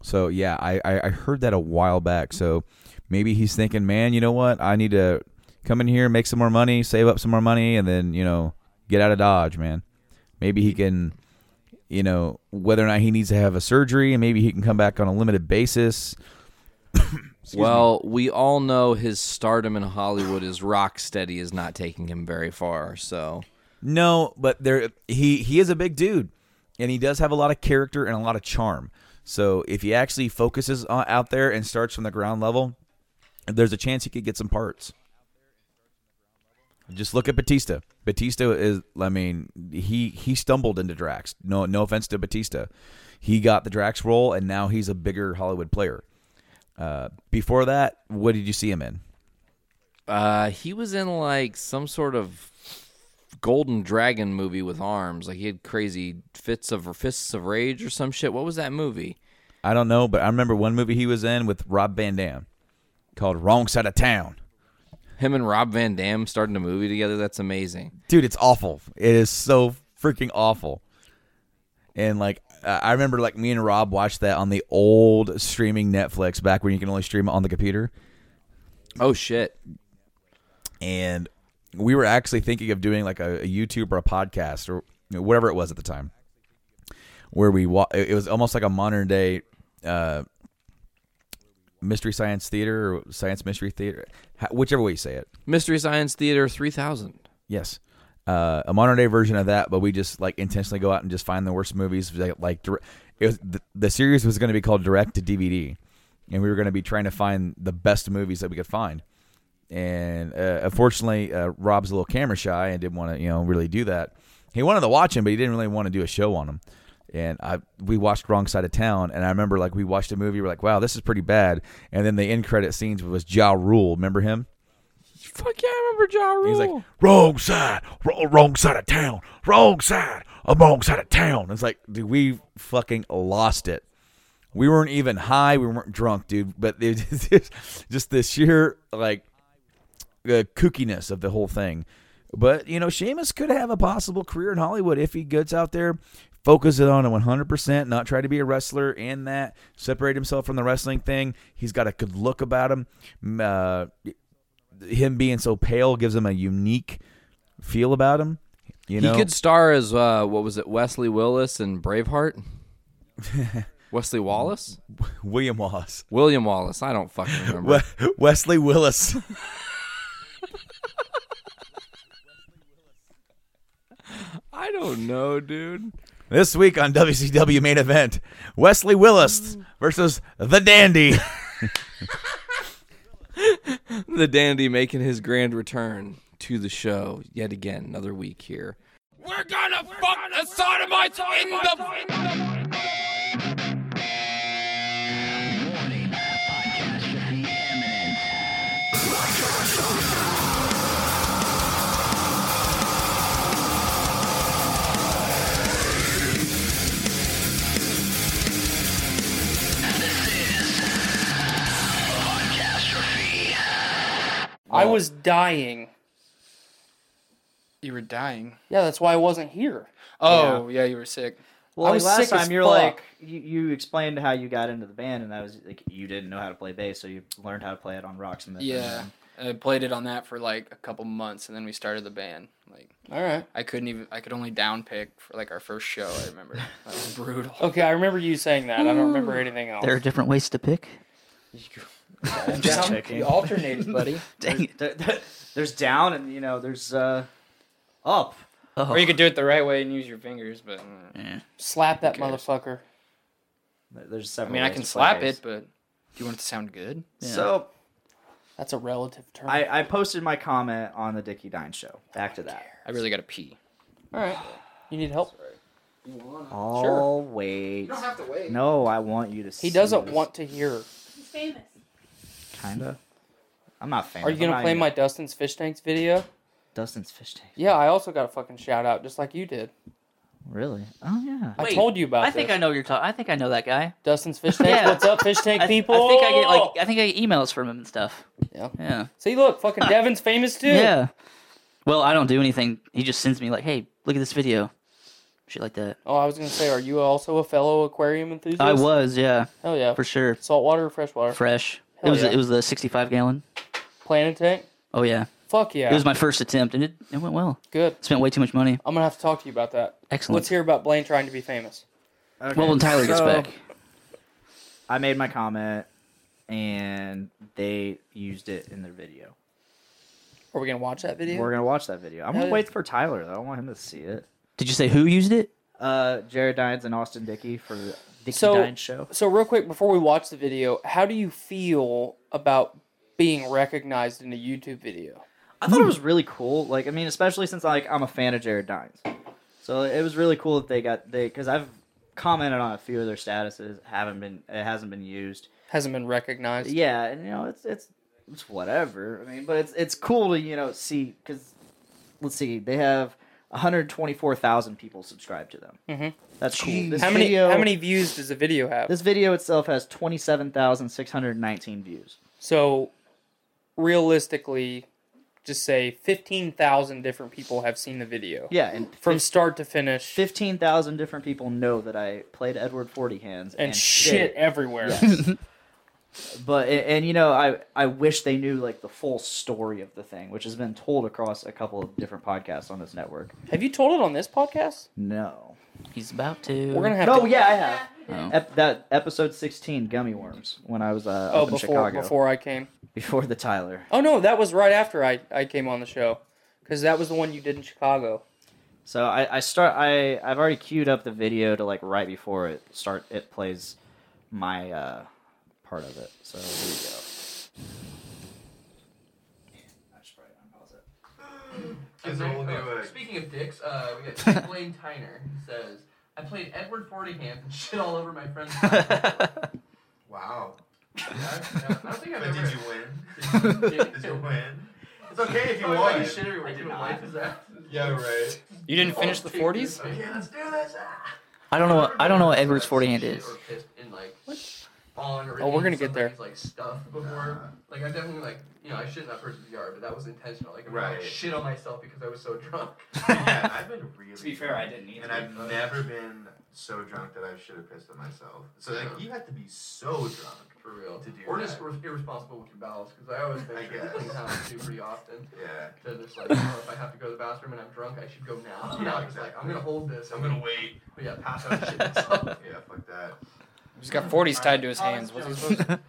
So yeah, I, I I heard that a while back. So maybe he's thinking, man, you know what? I need to come in here, make some more money, save up some more money, and then you know get out of Dodge, man. Maybe he can, you know, whether or not he needs to have a surgery, and maybe he can come back on a limited basis. well we all know his stardom in hollywood is rock steady is not taking him very far so No, but there he he is a big dude, and he does have a lot of character and a lot of charm. So if he actually focuses on, out there and starts from the ground level, there's a chance he could get some parts. Just look at Batista. Batista is, I mean, he he stumbled into Drax. No, no offense to Batista, he got the Drax role, and now he's a bigger Hollywood player. Uh, before that, what did you see him in? Uh, he was in like some sort of golden dragon movie with arms. Like he had crazy fits of fists of rage or some shit. What was that movie? I don't know, but I remember one movie he was in with Rob Van Dam called Wrong Side of Town. Him and Rob Van Dam starting a movie together. That's amazing. Dude, it's awful. It is so freaking awful. And like I remember like me and Rob watched that on the old streaming Netflix back when you can only stream it on the computer. Oh shit. And we were actually thinking of doing like a, a YouTube or a podcast or whatever it was at the time, where we wa- it it was almost like a modern day uh, mystery science theater or science mystery theater, whichever way you say it. Mystery Science Theater 3000. Yes. Uh, a modern day version of that, but we just like intentionally go out and just find the worst movies. Like, like it was, the, the series was going to be called Direct to DVD, and we were going to be trying to find the best movies that we could find. And uh, unfortunately, uh, Rob's a little camera shy and didn't want to, you know, really do that. He wanted to watch him, but he didn't really want to do a show on them. And I, we watched Wrong Side of Town, and I remember like we watched a movie, we're like, wow, this is pretty bad. And then the end credit scenes was Ja Rule. Remember him? Fuck yeah, I remember Ja Rule. He's like, wrong side, wrong, wrong side of town, wrong side, a wrong side of town. It's like, dude, we fucking lost it. We weren't even high, we weren't drunk, dude. But it, just the sheer like uh, kookiness of the whole thing. But you know, Seamus could have a possible career in Hollywood if he gets out there, focus it on it 100%, not try to be a wrestler in that, separate himself from the wrestling thing. He's got a good look about him. Uh, him being so pale gives him a unique feel about him. You know, he could star as uh, what was it, Wesley Willis in Braveheart? Wesley Wallace? William Wallace, William Wallace. I don't fucking remember. We- Wesley Willis. I don't know, dude. This week on WCW main event, Wesley Willis versus the Dandy. The dandy making his grand return to the show yet again, another week here. We're gonna fuck the sodomites in the. I was dying. You were dying. Yeah, that's why I wasn't here. Oh, yeah, you were sick. I Well, was like last sick as time you're fuck. like you, you explained how you got into the band, and that was like you didn't know how to play bass, so you learned how to play it on Rocksmith. Yeah. I played it on that for like a couple months and then we started the band. Like All right. I couldn't even I could only down pick for like our first show, I remember. That was brutal. Okay, I remember you saying that. I don't remember mm. anything else. There are different ways to pick. I'm Down- checking. you alternated, buddy. Dang it. There- there- there's down, and you know there's uh up. Oh. Or you could do it the right way and use your fingers, but. Yeah. Slap that motherfucker. There's I mean I can slap bass. it, but do you want it to sound good? So That's a relative term. I, I posted my comment on the Dickey Dine show. Back to that. I really gotta pee. All right. You need help? Oh wait. to wait. No, I want you to. He doesn't want to hear. Kinda. I'm not famous. Are you I'm gonna play even- my Dustin's fish tanks video? Dustin's fish tank? Yeah, I also got a fucking shout out, just like you did. Really? Oh yeah. I told you about I think. I know what you're talking. I think I know that guy. Dustin's fish tank. Yeah. What's up, fish tank I, th- people? I think I get like I think I get emails from him and stuff. Yeah. Yeah. See, look, fucking Devin's famous too. Yeah. Well, I don't do anything. He just sends me like, "Hey, look at this video." Shit like that. Oh, I was gonna say, are you also a fellow aquarium enthusiast? I was, yeah, Hell yeah. for sure. Saltwater or freshwater? Fresh. Hell it was yeah. it was the 65 gallon. Planted tank. Oh yeah. Fuck yeah. It was my first attempt and it, it went well. good. Spent way too much money. I'm gonna have to talk to you about that. Excellent. Let's hear about Blaine trying to be famous. Okay, well, when Tyler gets so back. I made my comment, and they used it in their video. Are we gonna watch that video? We're gonna watch that video. I'm Hell gonna yeah. wait for Tyler though. I want him to see it. Did you say who used it? Uh, Jared Dines and Austin Dickey for Dickey So- Dines show. So real quick before we watch the video, how do you feel about being recognized in a YouTube video? I thought it was really cool. Like, I mean, especially since like I'm a fan of Jared Dines, so it was really cool that they got they because I've commented on a few of their statuses. Haven't been it hasn't been used. Hasn't been recognized. Yeah, and you know it's it's it's whatever. I mean, but it's it's cool to you know see because let's see they have 124,000 people subscribe to them. Mhm. That's cool. This How many video, how many views does the video have? This video itself has 27,619 views. So realistically, just say fifteen thousand different people have seen the video. Yeah, and From fif- start to finish. 15,000 different people know that I played Edward Forty Hands and shit everywhere. Yes. but and, and you know I I wish they knew like the full story of the thing, which has been told across a couple of different podcasts on this network. Have you told it on this podcast? No. He's about to. We're gonna have Oh to. yeah, I have. Oh. Ep- that episode sixteen, gummy worms, when I was uh, Oh, up in before Chicago before I came. before the Tyler. Oh no, that was right after I I came on the show, because that was the one you did in Chicago. So I, I start I I've already queued up the video to like right before it start it plays my uh part of it. So here we go. I should probably unpause it. uh, Speaking of dicks, uh, we got Blaine Tyner who says, I played Edward Forty Hands and shit all over my friend's Wow. Yeah, yeah, I don't think I've But ever. did you win? Did, Did you win? It's okay if you Oh, won. You shit everywhere. You know life is that. Yeah, right. You didn't finish the 40s? Okay, let's do this. Ah. I don't know what I don't know what Edward's forty hand is. Or in like on or Oh, we're gonna get there. like stuff before. Like I definitely like you know I shit in that person's yard, but that was intentional. Like I Right. like, shit on myself because I was so drunk. yeah, I've been really. To be fair, I didn't either. And I've never been so drunk that I should have pissed at myself. So like, you have to be so drunk For real. to do or that. just ir- irresponsible with your bowels because I always think I make sure to guess. clean house too pretty often. yeah. To just like, you know, if I have to go to the bathroom and I'm drunk, I should go now. Yeah, Not just like I'm gonna hold this. I'm gonna wait. But yeah, pass out and shit. Yeah, fuck that. He's got 40s tied to his hands. What's he supposed to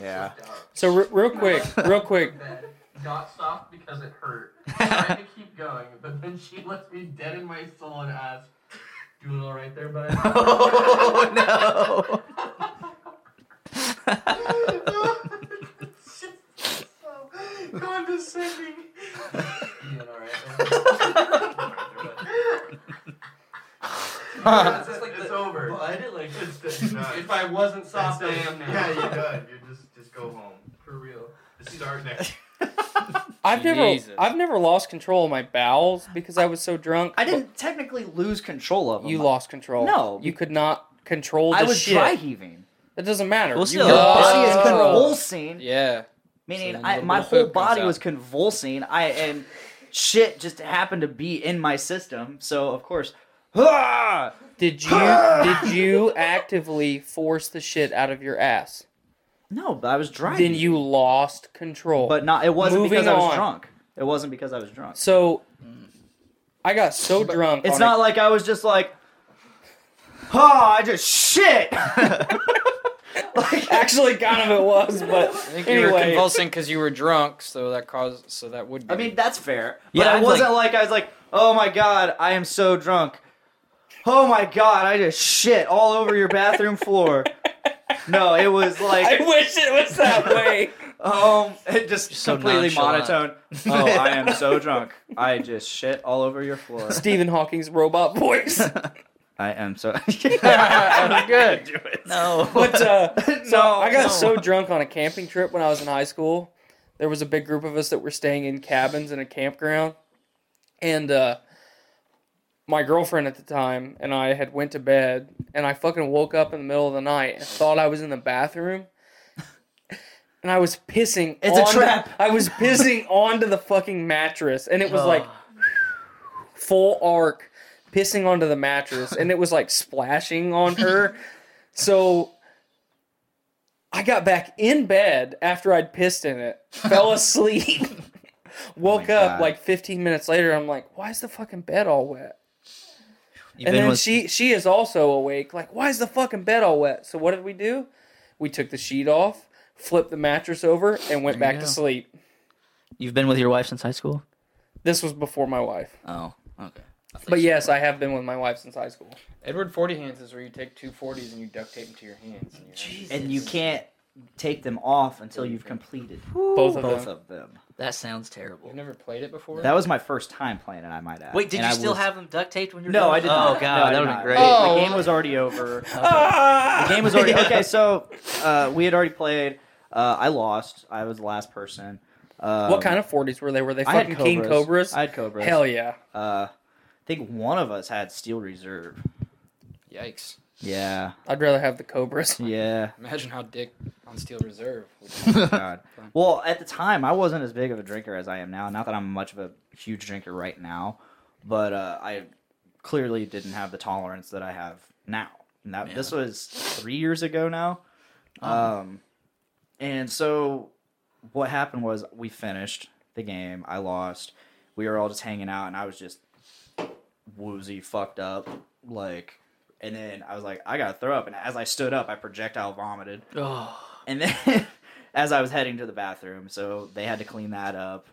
Yeah. So re- real quick, real quick. Got stopped because it hurt. Tried to keep going, but then she left me dead in my soul and asked, "Doing all right there, bud?" Oh so condescending. Doing all right there. it's just like It's over. Bud, like it's the, You're if I wasn't soft, I am now. Yeah, you're done. You're just just go home. For real. Just start next. I've never Jesus. I've never lost control of my bowels because I was so drunk. I didn't technically lose control of them. You lost control. No. you could not control the I was shit. dry heaving. It doesn't matter. Well, still, Your lost body is convulsing. Yeah. Meaning, So I, my whole body was convulsing. I and shit just happened to be in my system. So of course! Did you did you actively force the shit out of your ass? no, but I was dry. Then you lost control. but not. It wasn't Moving because I was on. drunk. It wasn't because I was drunk. so I got so drunk. It's on not a- like I was just like, oh, I just shit. Like, actually kind of it was, but I think you were anyway. convulsing because you were drunk, so that caused, so that would. Be I mean, that's fair. Yeah, but I I'd wasn't like, I was like, oh my god, I am so drunk. Oh my god, I just shit all over your bathroom floor. No, it was like I wish it was that way. um, it just So completely nonchalant. monotone. Oh, I am so drunk. I just shit all over your floor. Stephen Hawking's robot voice. I am so. good. no. But uh, so No, I got no. so drunk on a camping trip when I was in high school. There was a big group of us that were staying in cabins in a campground, and uh, my girlfriend at the time and I had went to bed, and I fucking woke up in the middle of the night and thought I was in the bathroom. And I was pissing. It's a onto- trap. I was pissing onto the fucking mattress, and it was like full arc, pissing onto the mattress, and it was like splashing on her. So I got back in bed after I'd pissed in it, fell asleep, oh woke my up God. like 15 minutes later. I'm like, why is the fucking bed all wet? You've and then with- she she is also awake. Like, why is the fucking bed all wet? So what did we do? We took the sheet off, flipped the mattress over, and went There back you to sleep. You've been with your wife since high school. This was before my wife. Oh, okay. But yes, I have been with my wife since high school. Edward Forty Hands is where you take two 40s and you duct tape them to your hands. And, your hands- and you can't take them off until you've completed Both of both them. of them. That sounds terrible. You've never played it before? That was my first time playing it. I might add. Wait, did And you I still was- have them duct taped when you were No, done? I did not. Oh god, No, I that did would not. have great. Oh. The game was already over. The game was already okay. So uh, we had already played. Uh, I lost. I was the last person. Um, what kind of 40s were they? Were they I had fucking King Cobras. Cobras? I had Cobras. Hell yeah. Uh, I think one of us had Steel Reserve. Yikes. Yeah, I'd rather have the Cobras. yeah. Imagine how Dick on Steel Reserve. God. Well, at the time, I wasn't as big of a drinker as I am now. Not that I'm much of a huge drinker right now, but uh, I clearly didn't have the tolerance that I have now. And that, This was three years ago now. Um, And so what happened was we finished the game. I lost. We were all just hanging out, and I was just woozy, fucked up, like. And then I was like, I gotta throw up. And as I stood up, I projectile vomited. Oh. And then as I was heading to the bathroom, so they had to clean that up.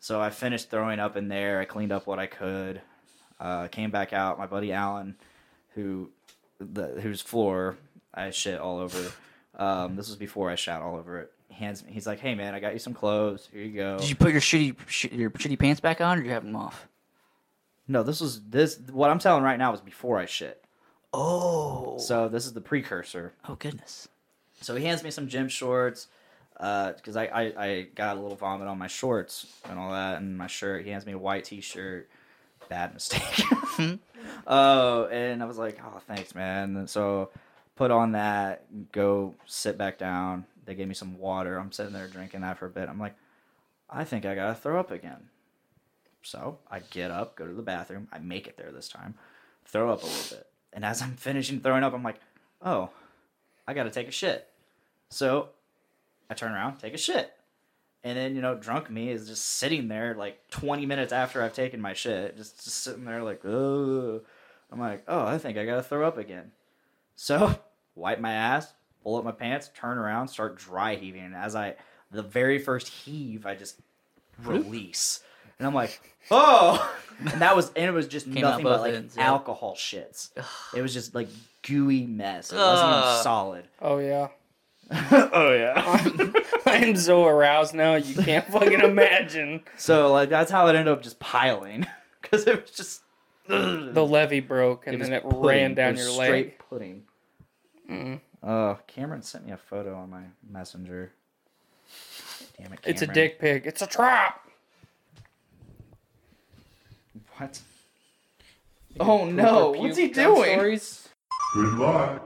So I finished throwing up in there. I cleaned up what I could. Uh, came back out. My buddy Alan, who the whose floor I shit all over. Um, this was before I shat all over it. Hands me. He's like, "Hey man, I got you some clothes. Here you go." Did you put your shitty sh- your shitty pants back on, or did you have them off? No, this was this. What I'm telling right now was before I shit. Oh. So this is the precursor. Oh goodness. So he hands me some gym shorts uh, because I, I I got a little vomit on my shorts and all that, and my shirt. He hands me a white T-shirt. Bad mistake. Oh, and I was like, oh, thanks, man. And so put on that, go sit back down. They gave me some water. I'm sitting there drinking that for a bit. I'm like, I think I gotta throw up again. So I get up, go to the bathroom. I make it there this time, throw up a little bit. And as I'm finishing throwing up, I'm like, oh, I gotta take a shit. So I turn around, take a shit. And then, you know, drunk me is just sitting there like 20 minutes after I've taken my shit, just, just sitting there like, oh. I'm like, oh, I think I gotta throw up again. So wipe my ass, pull up my pants, turn around, start dry heaving. And as I, the very first heave, I just release. And I'm like, oh. And that was, and it was just Came nothing but like ends, yeah. alcohol shits. It was just like gooey mess. It wasn't even Ugh. solid. Oh yeah. oh yeah. I'm, I'm so aroused now you can't fucking imagine. So like that's how it ended up just piling because it was just The levee broke and was then it pudding. ran down It was your straight leg. pudding. Mm. Oh, Cameron sent me a photo on my messenger. Damn it, Cameron. It's a dick pic. It's a trap. What? Oh no! What's he doing? Good luck.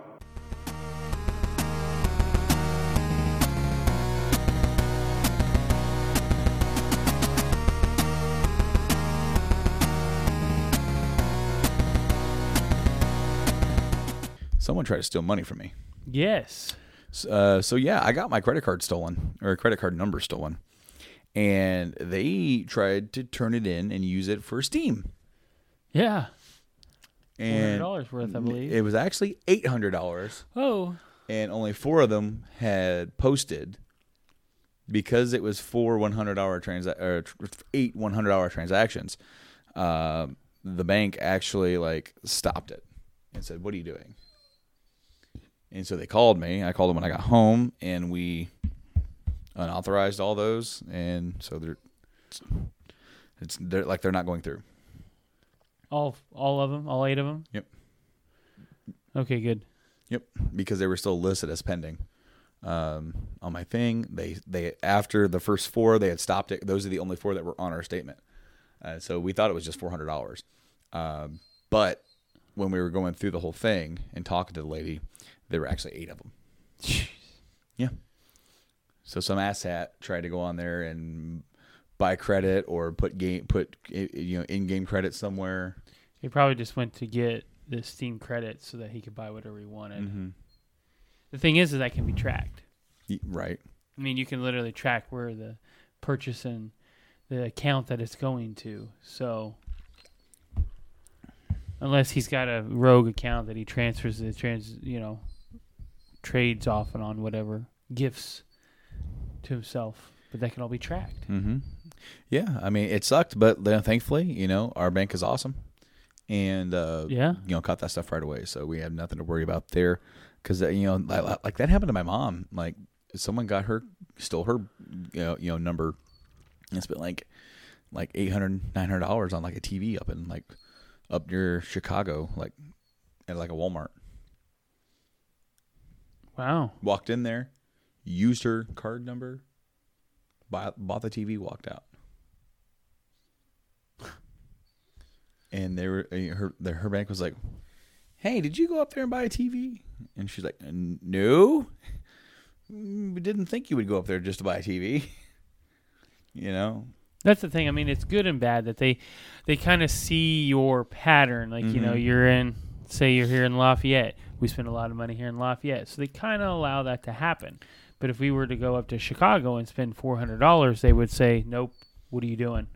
Someone tried to steal money from me. Yes. Uh, so yeah, I got my credit card stolen or credit card number stolen, and they tried to turn it in and use it for Steam. Yeah. And $400 worth, I believe. It was actually eight hundred dollars. Oh. And only four of them had posted because it was four one hundred hour transa- or eight one hundred hour transactions. Uh, the bank actually like stopped it and said, "What are you doing?" And so they called me. I called them when I got home, and we unauthorized all those, and so they're it's, it's they're like they're not going through. All all of them, all eight of them. Yep. Okay, good. Yep, because they were still listed as pending um, on my thing. They they after the first four they had stopped it. Those are the only four that were on our statement. Uh, so we thought it was just four hundred dollars, um, but when we were going through the whole thing and talking to the lady, there were actually eight of them. Yeah. So some asshat tried to go on there and buy credit or put game put you know in game credit somewhere. He probably just went to get the Steam credit so that he could buy whatever he wanted. Mhm. The thing is, is that can be tracked. Right. I mean, you can literally track where the purchase and the account that it's going to. So, unless he's got a rogue account that he transfers the trans, you know, trades off and on whatever gifts to himself, but that can all be tracked. hmm Yeah, I mean it sucked, but then thankfully, you know, our bank is awesome, and uh, Yeah. you know, caught that stuff right away, so we have nothing to worry about there. Because you know, like, like that happened to my mom. Like someone got her, stole her, you know, you know number, and spent like like 800 900 dollars on like a TV up in like up near Chicago, like at like a Walmart. Wow. Walked in there, used her card number, bought, bought the TV, walked out. And they were uh, her her bank was like, "Hey, did you go up there and buy a TV?" And she's like, "No, Mm, we didn't think you would go up there just to buy a TV." you know, That's the thing. I mean, it's good and bad that they they kind of see your pattern. Like you know, Mhm. you're in, say you're here in Lafayette. We spend a lot of money here in Lafayette, so they kind of allow that to happen. But if we were to go up to Chicago and spend four hundred dollars, they would say, "Nope, what are you doing?"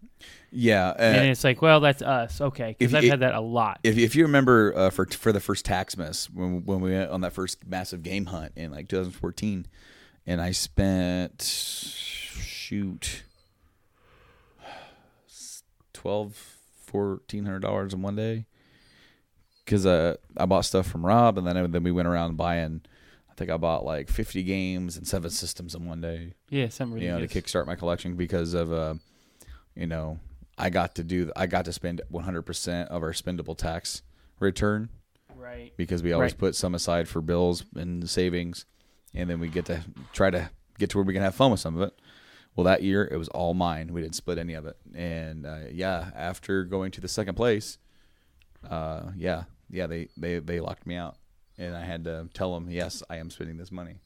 Yeah, uh, and it's like, well, that's us, okay? Because I've you- had that a lot. If if you remember uh, for for the first tax mess when when we went on that first massive game hunt in like 2014, and I spent shoot twelve fourteen hundred dollars in one day because uh, I bought stuff from Rob and then then we went around buying. I think I bought like 50 games and seven systems in one day. Yeah, something you know to kickstart my collection because of uh, you know I got to do I got to spend 100 percent of our spendable tax return. Right. Because we always Right. put some aside for bills and savings, and then we get to try to get to where we can have fun with some of it. Well, that year it was all mine. We didn't split any of it, and uh, yeah, after going to the second place, uh, yeah, yeah, they, they they locked me out, and I had to tell them, yes, I am spending this money.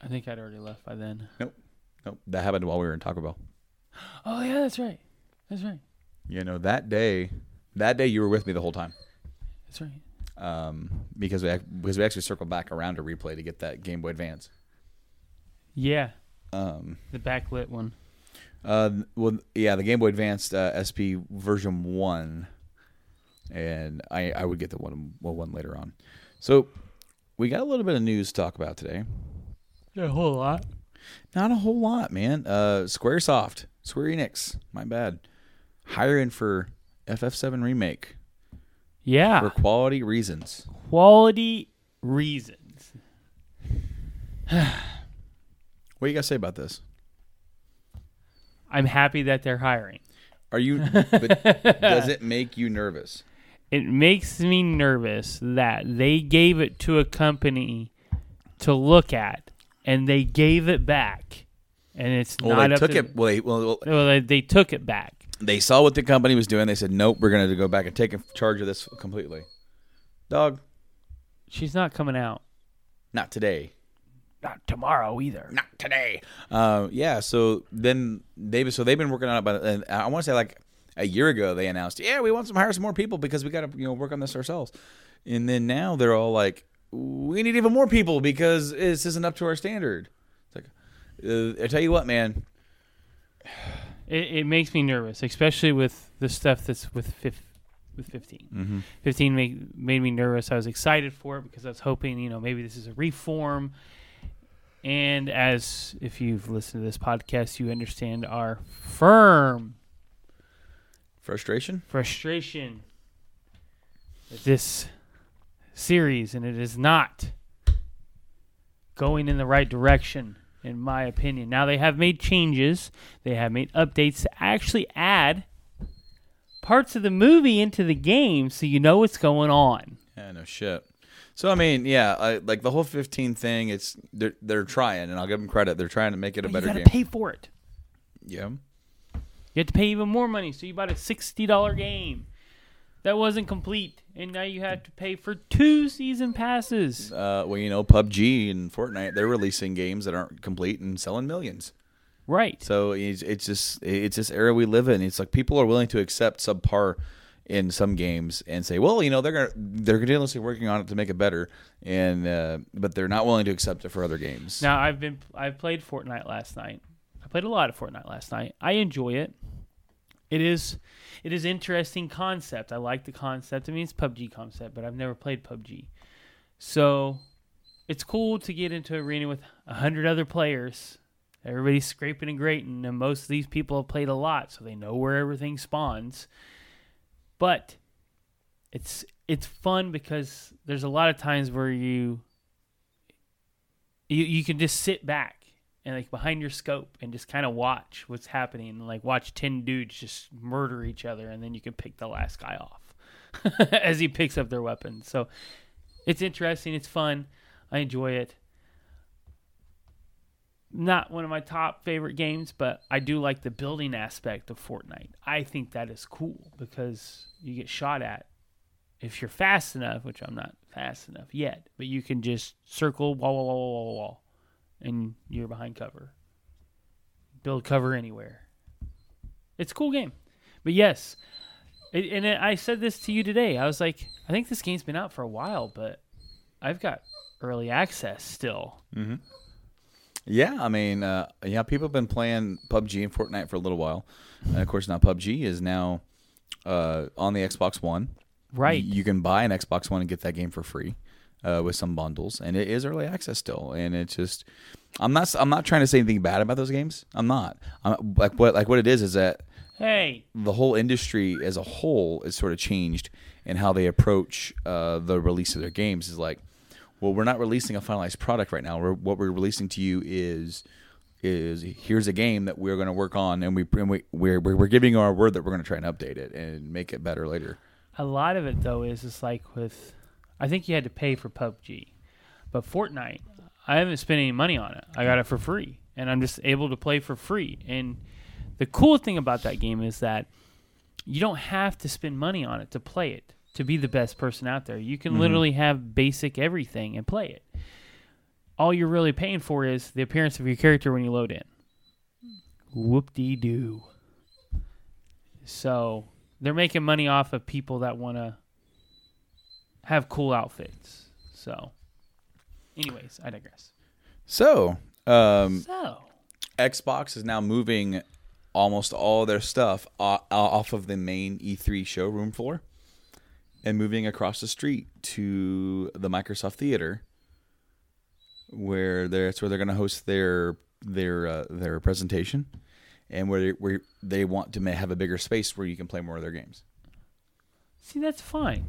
I think I'd already left by then. Nope, nope, that happened while we were in Taco Bell. Oh yeah, that's right. That's right. You know, that day, that day you were with me the whole time. That's right. Um, because we ac- because we actually circled back around to replay to get that Game Boy Advance. Yeah. Um, the backlit one. Uh, well, yeah, the Game Boy Advanced uh, SP version one, and I I would get the one well, one later on. So we got a little bit of news to talk about today. Not a whole lot. Not a whole lot, man. Uh, SquareSoft, Square Enix, my bad, hiring for FF7 remake. Yeah. for quality reasons. Quality reasons. What do you got to say about this? I'm happy that they're hiring. Are you? But does it make you nervous? It makes me nervous that they gave it to a company to look at, and they gave it back, and it's Well, not they took to- it. Well, they, well, well, Well, they, they took it back. they saw what the company was doing. They said, "Nope, we're going to go back and take charge of this completely." Dog, She's not coming out. not today. Not tomorrow either. Not today. Uh, yeah. So then they so they've been working on it, but I want to say like a year ago they announced, yeah, we want to hire some more people because we got to you know work on this ourselves. And then now they're all like, we need even more people because this isn't up to our standard. It's like, uh, I tell you what, man. It, it makes me nervous, especially with the stuff that's with fif- with 15. Mhm. 15 made, made me nervous. I was excited for it because I was hoping, you know, maybe this is a reform. And as if you've listened to this podcast, you understand our firm Frustration. frustration with this series, and it is not going in the right direction, in my opinion. Now, they have made changes, they have made updates to actually add parts of the movie into the game so you know what's going on. Yeah, no shit. So I mean, yeah, I, like the whole 15 thing. It's they're they're trying, and I'll give them credit. They're trying to make it a But better you gotta game. pay for it. Yeah. You have to pay even more money, so you bought a $60 game. That wasn't complete, and now you have to pay for two season passes. Uh, well, you know, PUBG and Fortnite, they're releasing games that aren't complete and selling millions. Right. So it's, it's just it's this era we live in. It's like people are willing to accept subpar in some games and say, well, you know, they're gonna they're continuously working on it to make it better, and uh, but they're not willing to accept it for other games. Now I've been I've played Fortnite last night. Played a lot of Fortnite last night. I enjoy it. It is it is interesting concept. I like the concept. I mean it's PUBG concept, but I've never played PUBG. So it's cool to get into arena with a hundred other players. Everybody's scraping and grating, and most of these people have played a lot, so they know where everything spawns. But it's it's fun because there's a lot of times where you you you can just sit back and like behind your scope and just kind of watch what's happening like watch 10 dudes just murder each other and then you can pick the last guy off as he picks up their weapons. So it's interesting it's fun i enjoy it. Not one of my top favorite games but i do like the building aspect of fortnite. I think that is cool because you get shot at if you're fast enough, which I'm not fast enough yet, but you can just circle wall, wall, wall, wall, wall, and you're behind cover. Build cover anywhere. It's a cool game, but yes, it, and it, I said this to you today. I was like, I think this game's been out for a while, but I've got early access still. Mm-hmm. Yeah, I mean, uh, yeah, people have been playing PUBG and Fortnite for a little while, and of course now PUBG is now uh, on the Xbox One. Right. Y- you can buy an Xbox One and get that game for free uh, with some bundles, and it is early access still. And it's just, I'm not, I'm not trying to say anything bad about those games. I'm not. I'm, like what, like what it is is that Hey, the whole industry as a whole is sort of changed in how they approach uh, the release of their games. Is like, well, we're not releasing a finalized product right now. We're, what we're releasing to you is is here's a game that we're going to work on, and we and we we're, we're we're giving our word that we're going to try and update it and make it better later. a lot of it though is it's like with, I think you had to pay for PUBG, but Fortnite, I haven't spent any money on it. I got it for free, and I'm just able to play for free. And the cool thing about that game is that you don't have to spend money on it to play it to be the best person out there. You can Mhm. literally have basic everything and play it. All you're really paying for is the appearance of your character when you load in. Whoop de doo. So they're making money off of people that want to have cool outfits. So, anyways, I digress. So, um, So. Xbox is now moving almost all their stuff off of the main E3 showroom floor and moving across the street to the Microsoft Theater, where that's where they're going to host their their uh, their presentation, and where they, where they want to have a bigger space where you can play more of their games. See, that's fine.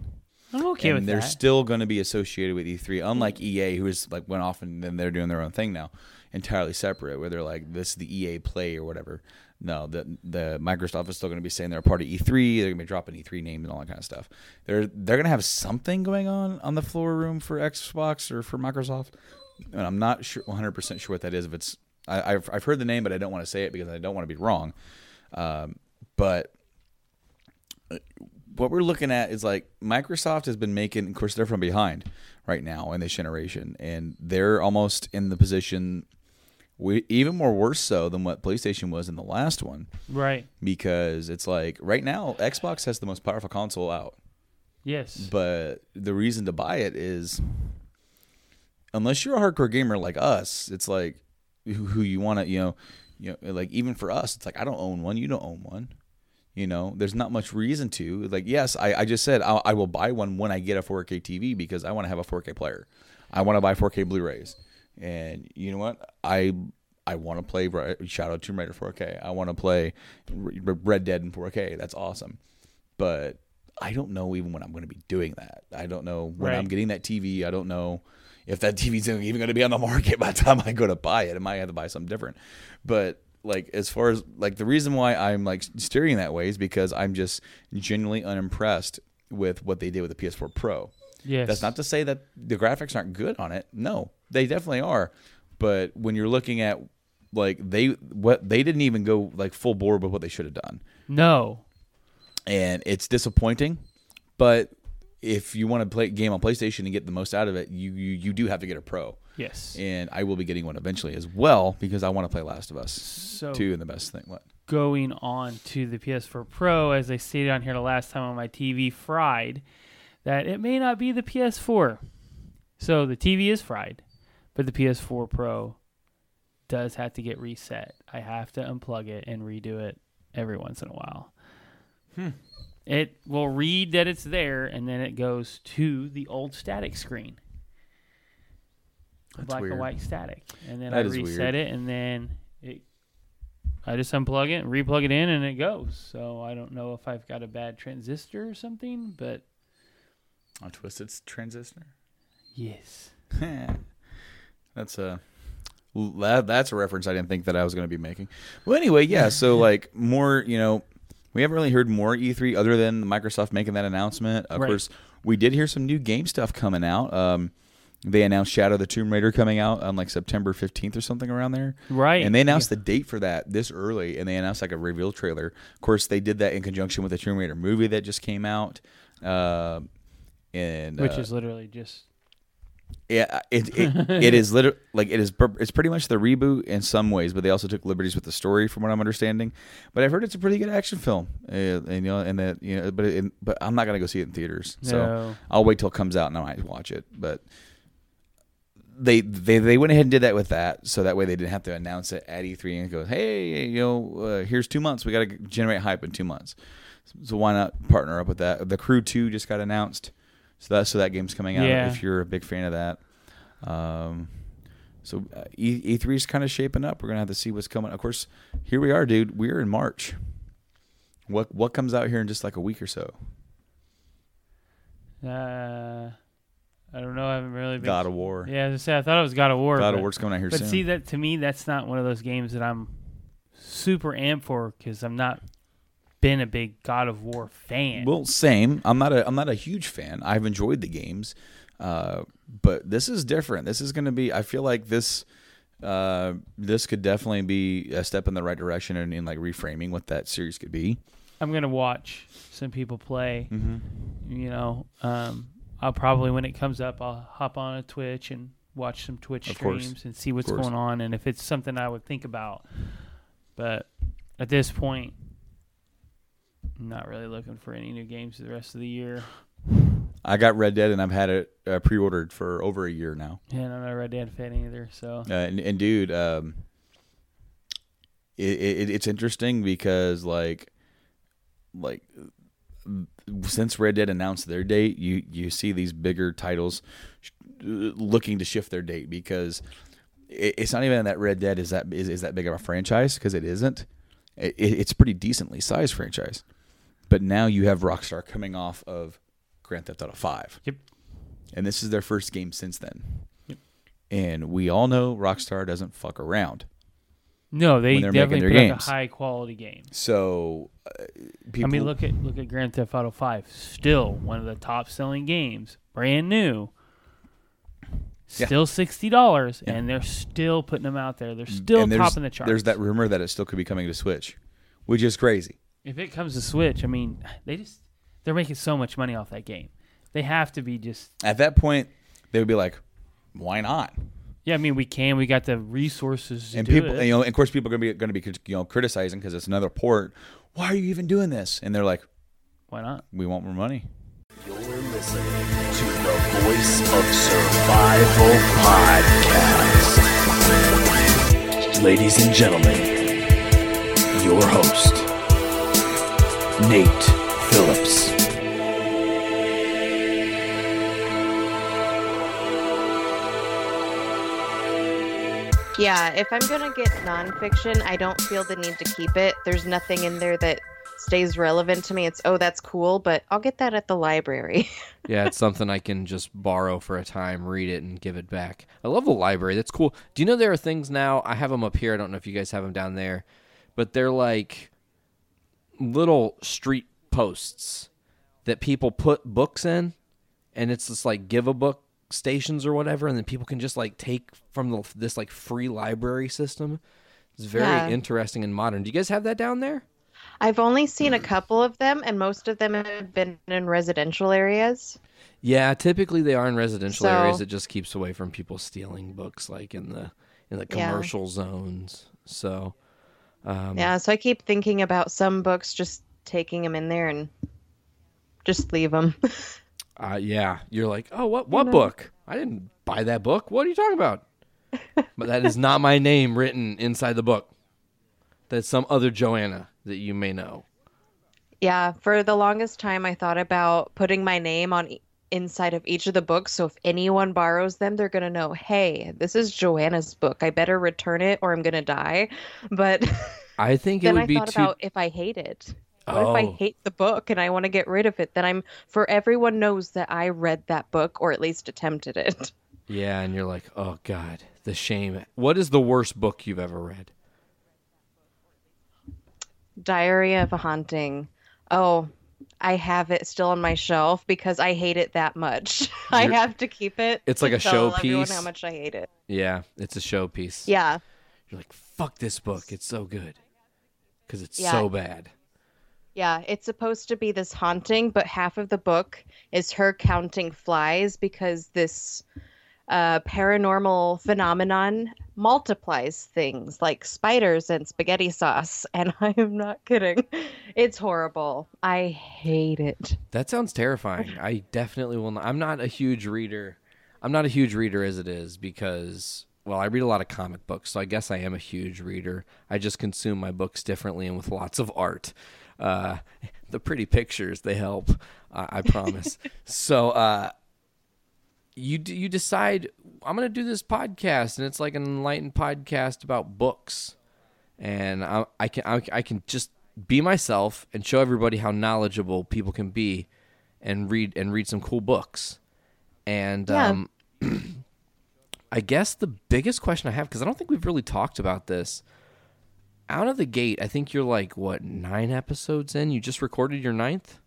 I'm okay and with they're that. still going to be associated with E3, unlike EA, who is like went off and then they're doing their own thing now, entirely separate. Where they're like, this is the EA Play or whatever. No, the the Microsoft is still going to be saying they're a part of E3. They're going to be dropping E3 names and all that kind of stuff. They're they're going to have something going on on the floor room for Xbox or for Microsoft, and I'm not sure 100 percent sure what that is. If it's I, I've I've heard the name, but I don't want to say it because I don't want to be wrong. Um, but what we're looking at is like Microsoft has been making, of course, they're from behind right now in this generation, and they're almost in the position, we, even more worse so than what PlayStation was in the last one, Right. Because it's like right now, Xbox has the most powerful console out. Yes. But the reason to buy it is, unless you're a hardcore gamer like us, it's like who, who you want to, you know, you know, like even for us, it's like I don't own one, you don't own one. You know, there's not much reason to. Like, yes, I, I just said I'll, I will buy one when I get a 4K TV because I want to have a 4K player. I want to buy 4K Blu-rays, and you know what? I I want to play Shadow Tomb Raider 4K. I want to play Red Dead in 4K. That's awesome, but I don't know even when I'm going to be doing that. I don't know when I'm getting that TV. I don't know if that TV's even going to be on the market by the time I go to buy it. I might have to buy something different. But like as far as like the reason why I'm like steering that way is because I'm just genuinely unimpressed with what they did with the PS4 Pro. Yes. That's not to say that the graphics aren't good on it. No, they definitely are. But when you're looking at like they what they didn't even go like full bore with what they should have done No. and it's disappointing. But if you want to play a game on PlayStation and get the most out of it, you you, you do have to get a Pro. Yes. and I will be getting one eventually as well because I want to play Last of Us So- two. And the best thing, what? Going on to the PS4 Pro, as I stated on here the last time on my TV fried, that it may not be the PS4. So the TV is fried, but the PS4 Pro does have to get reset. I have to unplug it and redo it every once in a while. Hmm. It will read that it's there, and then it goes to the old static screen. That's black weird. and white static. And then That I reset weird. it, and then it I just unplug it and replug it in, and it goes. So I don't know if I've got a bad transistor or something, but On Twisted Transistor. yes. that's a that, that's a reference I didn't think that I was going to be making. Well, anyway, yeah. So like more, you know, we haven't really heard more E3 other than Microsoft making that announcement. Of Right. course, we did hear some new game stuff coming out. Um, they announced Shadow of the Tomb Raider coming out on like September 15th or something around there. Right. And they announced the date for that this early, and they announced like a reveal trailer. Of course, they did that in conjunction with the Tomb Raider movie that just came out. Uh, and Which uh, is literally just yeah, it it, it is literally like it is. It's pretty much the reboot in some ways, but they also took liberties with the story, from what I'm understanding. But I've heard it's a pretty good action film, uh, and you know, and that you know, but it, but I'm not gonna go see it in theaters, so No. I'll wait till it comes out and I might watch it. But they they they went ahead and did that with that, so that way they didn't have to announce it at E3 and go, hey, you know, uh, here's two months. We got to generate hype in two months. So why not partner up with that? The Crew Two just got announced, so that so that game's coming out. Yeah. If you're a big fan of that, um, so uh, E E3 is kind of shaping up. We're gonna have to see what's coming. Of course, here we are, dude. We're in March. What what comes out here in just like a week or so? Uh, I don't know. I haven't really been. God of War. Yeah, as I said, I thought it was God of War. God of War's coming out here But soon. see, that to me, that's not one of those games that I'm super amped for because I'm not been a big God of War fan. Well, same. I'm not a I'm not a huge fan. I've enjoyed the games, uh, but this is different. This is going to be. I feel like this uh, this could definitely be a step in the right direction in, in like reframing what that series could be. I'm gonna watch some people play. Mhm. You know, um, I'll probably when it comes up, I'll hop on a Twitch and watch some Twitch Of course. streams and see what's going on, and if it's something I would think about. But at this point, I'm not really looking for any new games for the rest of the year. I got Red Dead and I've had it uh, pre-ordered for over a year now. And I'm not a Red Dead fan either, so Uh, and, and dude, um, it, it, it's interesting because like, like since Red Dead announced their date, you you see these bigger titles uh, looking to shift their date because it, it's not even that Red Dead is that is, is that big of a franchise because it isn't. It, it's a pretty decently sized franchise, but now you have Rockstar coming off of Grand Theft Auto Five. Yep. And this is their first game since then. Yep. And we all know Rockstar doesn't fuck around. No, they when they're definitely making put their out a high quality game. So, uh, people, I mean, look at look at Grand Theft Auto Five, still one of the top selling games, brand new. Yeah. Still sixty dollars, and they're still putting them out there. They're still topping the charts. There's that rumor that it still could be coming to Switch, which is crazy. If it comes to Switch, I mean, they just they're making so much money off that game. They have to be just At that point, they would be like, "Why not?" Yeah. I mean, we can. We got the resources to And do people, it. you know, and of course, people are going to be going to be you know criticizing because it's another port. Why are you even doing this? And they're like, Why not? We want more money. You're listening to the Voice of Survival podcast. Ladies and gentlemen, your host, Nate Phillips. Yeah, if I'm gonna get nonfiction, I don't feel the need to keep it. There's nothing in there that stays relevant to me. It's oh, that's cool, but I'll get that at the library. yeah, it's something I can just borrow for a time, read it, and give it back. I love the library. That's cool. Do you know there are things now? I have them up here. I don't know if you guys have them down there, but they're like little street posts that people put books in, and it's just like give a book stations or whatever, and then people can just like take from the, this like free library system. It's very Yeah. interesting and modern. Do you guys have that down there? I've only seen a couple of them, and most of them have been in residential areas. Yeah, typically they are in residential So- areas. It just keeps away from people stealing books, like in the in the Yeah. commercial zones. So, um, yeah, so I keep thinking about some books, just taking them in there and just leave them. uh, yeah, you're like, oh, what what know. book? I didn't buy that book. What are you talking about? but that is not my name written inside the book. That's some other Joanna that you may know. Yeah, for the longest time, I thought about putting my name on e- inside of each of the books. So if anyone borrows them, they're gonna know, hey, this is Joanna's book. I better return it, or I'm gonna die. But I think it then would I be thought too. about if I hate it. What if I Oh. hate the book and I want to get rid of it? Then I'm for everyone knows that I read that book or at least attempted it. Yeah, and you're like, oh god, the shame. What is the worst book you've ever read? Diary of a Haunting. Oh, I have it still on my shelf because I hate it that much. I have to keep it. It's like a showpiece. How much I hate it. Yeah, it's a showpiece. Yeah. You're like, fuck this book. It's so good. Because it's Yeah. so bad. Yeah, it's supposed to be this haunting, but half of the book is her counting flies because this uh, paranormal phenomenon multiplies things like spiders and spaghetti sauce. And I am not kidding. It's horrible. I hate it. That sounds terrifying. I definitely will not. I'm not a huge reader. I'm not a huge reader as it is because well, I read a lot of comic books, so I guess I am a huge reader. I just consume my books differently and with lots of art. Uh, the pretty pictures they help, I I promise. so uh, you d- you decide I'm going to do this podcast, and it's like an enlightened podcast about books, and I, I can I, I can just be myself and show everybody how knowledgeable people can be, and read and read some cool books, and Yeah. um, I guess the biggest question I have because I don't think we've really talked about this. Out of the gate, I think you're like what nine episodes in. You just recorded your ninth.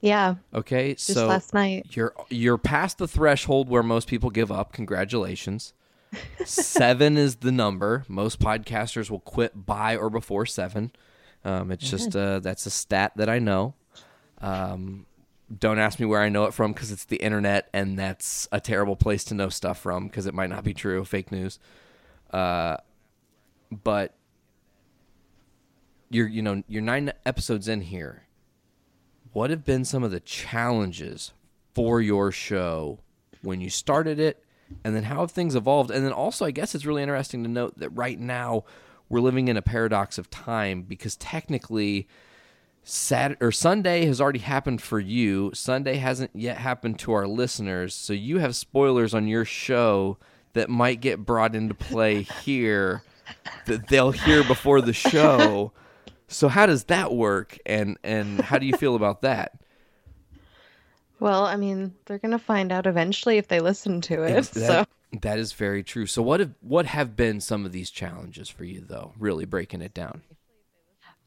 Yeah. Okay, Just so last night. you're you're past the threshold where most people give up. Congratulations. seven is the number. Most podcasters will quit by or before seven. Um, it's just uh, that's a stat that I know. Um, don't ask me where I know it from because it's the internet, and that's a terrible place to know stuff from because it might not be true. Fake news. Uh, but you're you know you're nine episodes in here what have been some of the challenges for your show when you started it and then how have things evolved and then also i guess it's really interesting to note that right now we're living in a paradox of time because technically Saturday or Sunday has already happened for you. Sunday hasn't yet happened to our listeners. So you have spoilers on your show that might get brought into play here that they'll hear before the show. So how does that work and and how do you feel about that? Well, I mean, they're gonna find out eventually if they listen to it. Ex- So that- that is very true. So what have what have been some of these challenges for you though? Really breaking it down.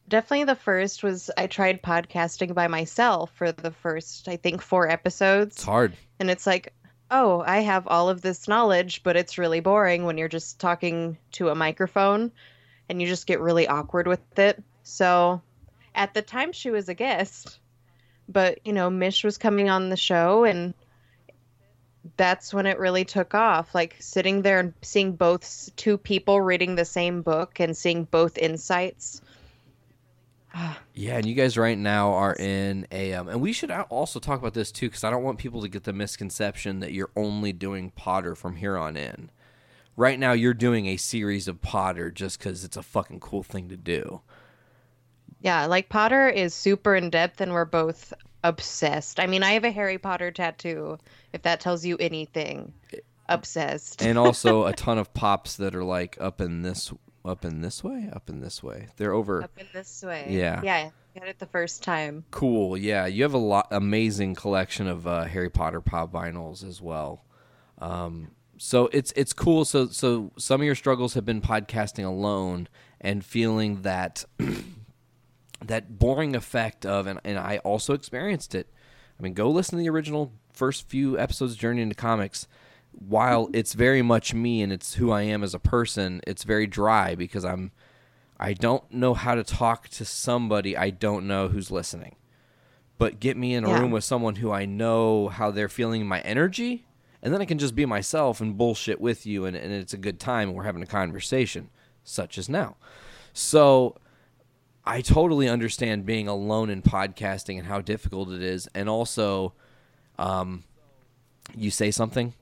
definitely the first was I tried podcasting by myself for the first, I think, four episodes. It's hard. And it's like, oh, I have all of this knowledge, but it's really boring when you're just talking to a microphone and you just get really awkward with it. So at the time, she was a guest, but, you know, Mish was coming on the show and that's when it really took off. Like sitting there and seeing both two people reading the same book and seeing both insights. Yeah, and you guys right now are in a, um, and we should also talk about this too, because I don't want people to get the misconception that you're only doing Potter from here on in. Right now, you're doing a series of Potter just because it's a fucking cool thing to do. Yeah, like Potter is super in depth and we're both obsessed. I mean, I have a Harry Potter tattoo, if that tells you anything. Obsessed. and also a ton of pops that are like up in this, up in this way, up in this way. They're over. Up in this way. Yeah. Yeah, got it the first time. Cool. Yeah, you have a lot amazing collection of uh, Harry Potter pop vinyls as well. Um, so it's it's cool. So so some of your struggles have been podcasting alone and feeling that that boring effect of and, and I also experienced it. I mean, go listen to the original first few episodes of Journey into Comics. While it's very much me and it's who I am as a person, it's very dry because I'm I don't know how to talk to somebody I don't know who's listening. But get me in a Yeah. room with someone who I know how they're feeling my energy, and then I can just be myself and bullshit with you, and, and it's a good time, and we're having a conversation, such as now. So I totally understand being alone in podcasting and how difficult it is, and also, um, you say something,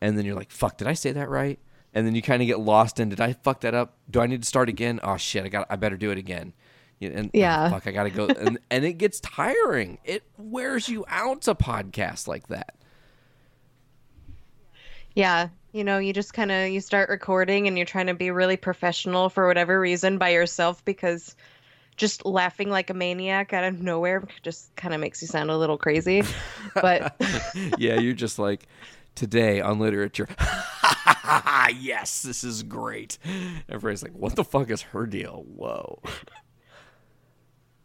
and then you're like, "Fuck, did I say that right?" And then you kind of get lost in, "Did I fuck that up? Do I need to start again? Oh shit, I got, I better do it again." And oh, Yeah. fuck, I gotta go, and and it gets tiring. It wears you out to podcast like that. Yeah, you know, you just kind of you start recording and you're trying to be really professional for whatever reason by yourself because just laughing like a maniac out of nowhere just kind of makes you sound a little crazy. But yeah, you're just like today on literature. yes, this is great. Everybody's like, "What the fuck is her deal?" Whoa.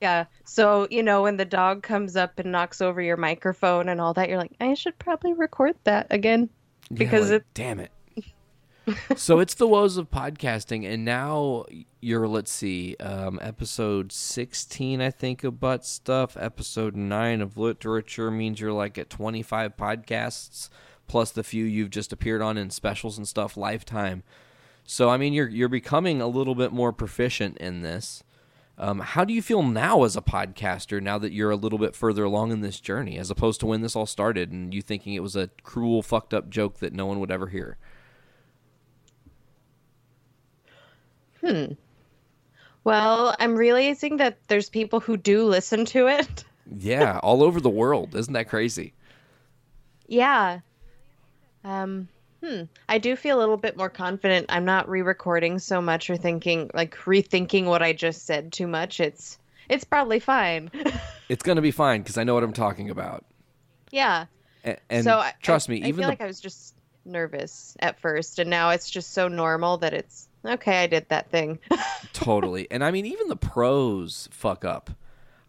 yeah, so you know when the dog comes up and knocks over your microphone and all that, you're like, I should probably record that again because yeah, like, it damn it. So it's the woes of podcasting, and now you're let's see, um, episode sixteen, I think, of butt stuff. Episode nine of literature means you're like at twenty five podcasts plus the few you've just appeared on in specials and stuff, lifetime. So I mean, you're you're becoming a little bit more proficient in this. Um, how do you feel now as a podcaster? Now that you're a little bit further along in this journey, as opposed to when this all started and you thinking it was a cruel, fucked up joke that no one would ever hear. Hmm. Well, I'm realizing that there's people who do listen to it. Yeah, all over the world. Isn't that crazy? Yeah. Um, hmm. I do feel a little bit more confident. I'm not re-recording so much or thinking like rethinking what I just said too much. It's it's probably fine. It's gonna be fine because I know what I'm talking about. yeah. And, and so I, trust me, I even I feel the like I was just nervous at first, and now it's just so normal that it's okay. I did that thing. totally. And I mean, even the pros fuck up.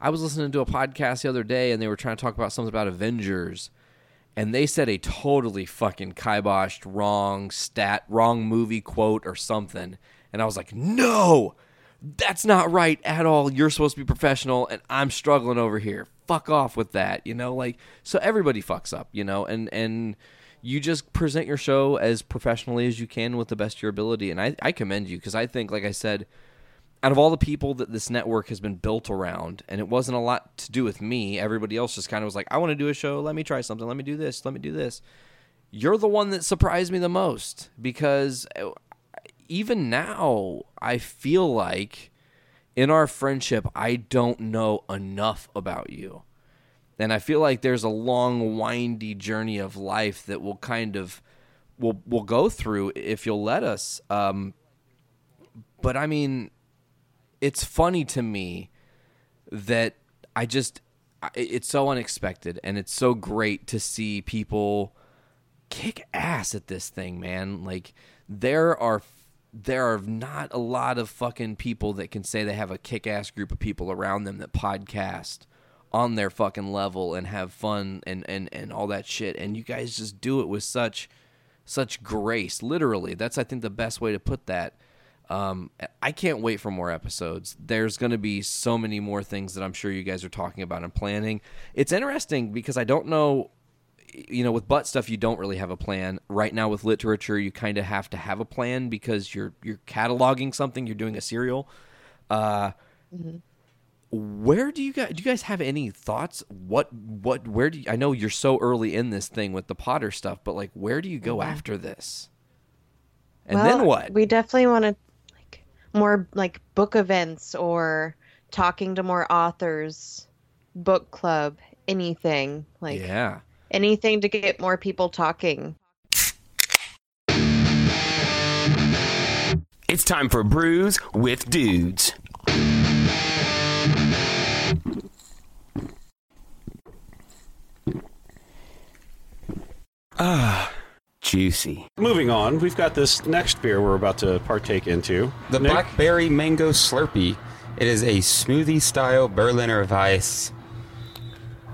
I was listening to a podcast the other day, and they were trying to talk about something about Avengers, and they said a totally fucking kiboshed wrong stat, wrong movie quote or something, and I was like, no, that's not right at all. You're supposed to be professional, and I'm struggling over here. Fuck off with that, you know. Like, so everybody fucks up, you know, and and you just present your show as professionally as you can with the best of your ability, and I I commend you because I think, like I said out of all the people that this network has been built around, and it wasn't a lot to do with me, everybody else just kind of was like, I want to do a show. Let me try something. Let me do this. Let me do this. You're the one that surprised me the most because uh, even now, I feel like in our friendship, I don't know enough about you. And I feel like there's a long, windy journey of life that will kind of we'll we'll go through if you'll let us. Um, but I mean, it's funny to me that I just it's so unexpected and it's so great to see people kick ass at this thing, man. Like there are there are not a lot of fucking people that can say they have a kick ass group of people around them that podcast on their fucking level and have fun and, and, and all that shit. And you guys just do it with such such grace. Literally. That's I think the best way to put that. Um, I can't wait for more episodes. There's going to be so many more things that I'm sure you guys are talking about and planning. It's interesting because I don't know, you know, with butt stuff, you don't really have a plan. Right now, with literature, you kind of have to have a plan because you're you're cataloging something. You're doing a serial. Uh, where do you guys do you guys have any thoughts? What what where do you, I know you're so early in this thing with the Potter stuff, but like where do you go after this? And then what? We definitely want to like more like book events or talking to more authors, book club, anything like yeah. anything to get more people talking. It's time for Brews with Dudes. Ah, juicy. Moving on, we've got this next beer we're about to partake into. The Nick? Blackberry Mango Slurpee. It is a smoothie style Berliner Weiss.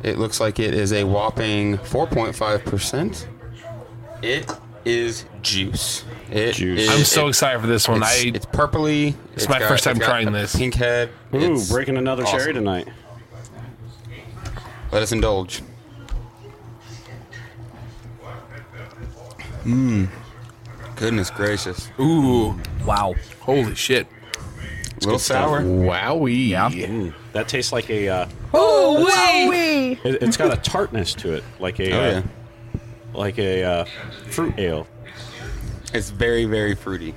It looks like it is a whopping 4.5%. It is juice. It is- I'm so it- excited for this one. It's, I it's purpley. It's my first time got trying a this. Pink head. Ooh, It's breaking another cherry tonight. Let us indulge. Mmm. Goodness gracious. Ooh. Wow. Holy shit. A little sour. Wowie. Yeah. Mm, that tastes like a. Uh, Oh, it, it's got a tartness to it, like a. Oh, uh, yeah. Like a uh, fruit ale. It's very, very fruity.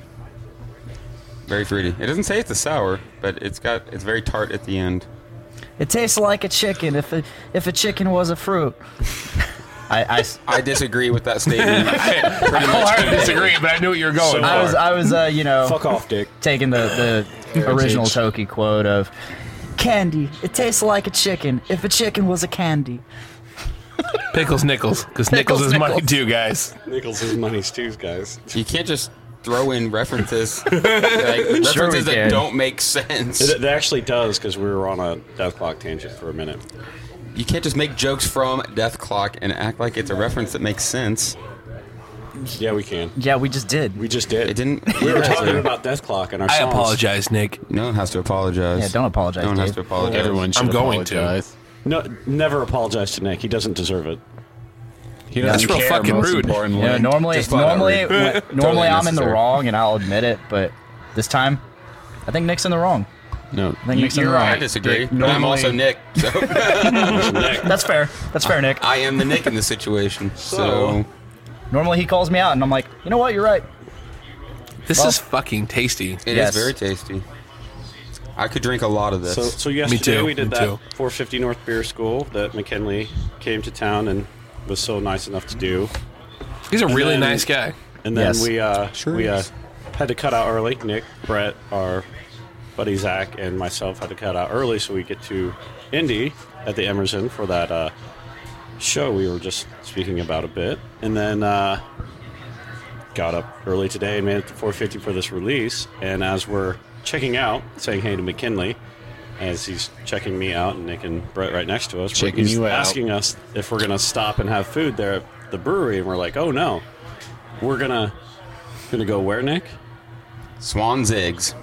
Very fruity. It doesn't say it's a sour, but it's got it's very tart at the end. It tastes like a chicken if a, if a chicken was a fruit. I, I, I disagree with that statement. I wholeheartedly disagree, but I knew what you were going I was. I was uh, you know Fuck off, Dick. taking the the original Toki quote of candy. It tastes like a chicken if a chicken was a candy. Pickles Nickels, because Nickels Pickles is money Nickels. too, guys. Nickels is money's too, guys. You can't just throw in references like, references Sure we that can. don't make sense. It, it actually does because we were on a Dethklok tangent for a minute. You can't just make jokes from Dethklok and act like it's a reference that makes sense. Yeah, we can. Yeah, we just did. We just did. It didn't. We were talking about Dethklok and our I songs. apologize, Nick. No one has to apologize. Yeah, don't apologize, No one has Dave. to apologize. Everyone should I'm going to. apologize. No, never apologize to Nick. He doesn't deserve it. He That's real fucking rude. You know, normally, Just flat out normally, rude. when- Totally normally I'm in the unnecessary. wrong, and I'll admit it. But this time, I think Nick's in the wrong. No, I think Nick's in the I right. disagree, Dick, but I'm normally- also Nick. So. That's fair. That's fair, Nick. I am the Nick in the situation. So, Normally he calls me out, and I'm like, you know what? You're right. This Well- is fucking tasty. it is Yes. very tasty. I could drink a lot of this. So, so yesterday too, we did me that too. 450 North Beer School that McKinley came to town and was so nice enough to do. He's a And really then- nice guy. And then Yes. we uh, Sure we uh, is. had to cut out early. Nick, Brett, our buddy Zach, and myself had to cut out early so we get to Indy at the Emerson for that uh, show we were just speaking about a bit. And then uh, got up early today and made it to 450 for this release. And as we're checking out, saying hey to McKinley, as he's checking me out, and Nick and Brett right next to us, Checking he's you out. asking us if we're gonna stop and have food there at the brewery, and we're like, oh no, we're gonna gonna go where, Nick? Zwanzig's.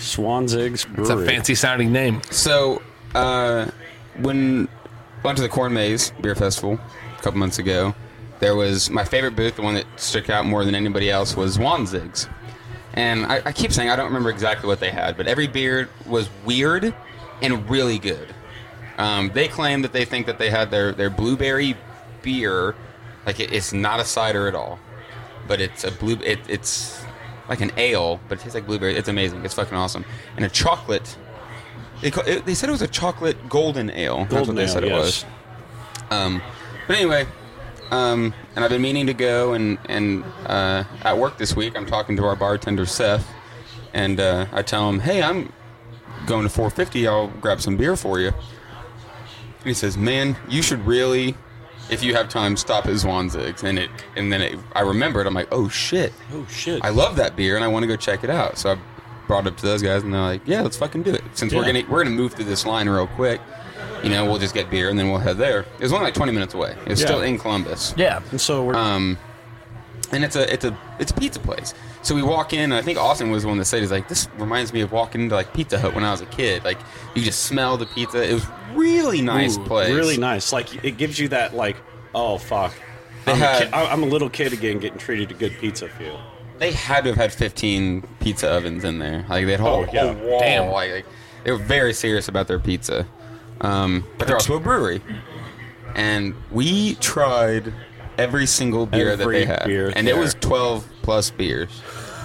Zwanzig's It's Brewery. a fancy sounding name. So, uh, when went to the Corn Maze Beer Festival a couple months ago, there was my favorite booth, the one that stuck out more than anybody else, was Zwanzig's. And I, I keep saying I don't remember exactly what they had, but every beer was weird and really good. Um, they claim that they think that they had their, their blueberry beer, like it, it's not a cider at all, but it's a blue. It, it's like an ale, but it tastes like blueberry. It's amazing. It's fucking awesome. And a chocolate. They, ca- it, they said it was a chocolate golden ale. That's what they ale, said it yes. was. Um, but anyway, um, and I've been meaning to go and and uh, at work this week. I'm talking to our bartender Seth, and uh, I tell him, "Hey, I'm going to 450. I'll grab some beer for you." And he says, "Man, you should really, if you have time, stop at Zwanzig's." And it and then it, I remembered. I'm like, "Oh shit! Oh shit! I love that beer, and I want to go check it out." So I brought it up to those guys, and they're like, "Yeah, let's fucking do it." Since we're Yeah. gonna we're gonna move through this line real quick. You know, we'll just get beer and then we'll head there. It was only like 20 minutes away. It's Yeah. still in Columbus. Yeah. And so we're Um, and it's a it's a it's a pizza place. So we walk in, and I think Austin was the one that said, "He's like, this reminds me of walking into like Pizza Hut when I was a kid. Like, you just smell the pizza. It was really nice Ooh, place. Really nice. Like it gives you that like, oh fuck. They I'm, had- a kid, I'm a little kid again, getting treated to good pizza feel. They had to have had 15 pizza ovens in there. Like they had a whole, Oh, yeah. whole wall. Damn. Like, like, they were very serious about their pizza. Um, but they're also a brewery, and we tried every single beer that Every they had, beer and it there. was 12 plus beers.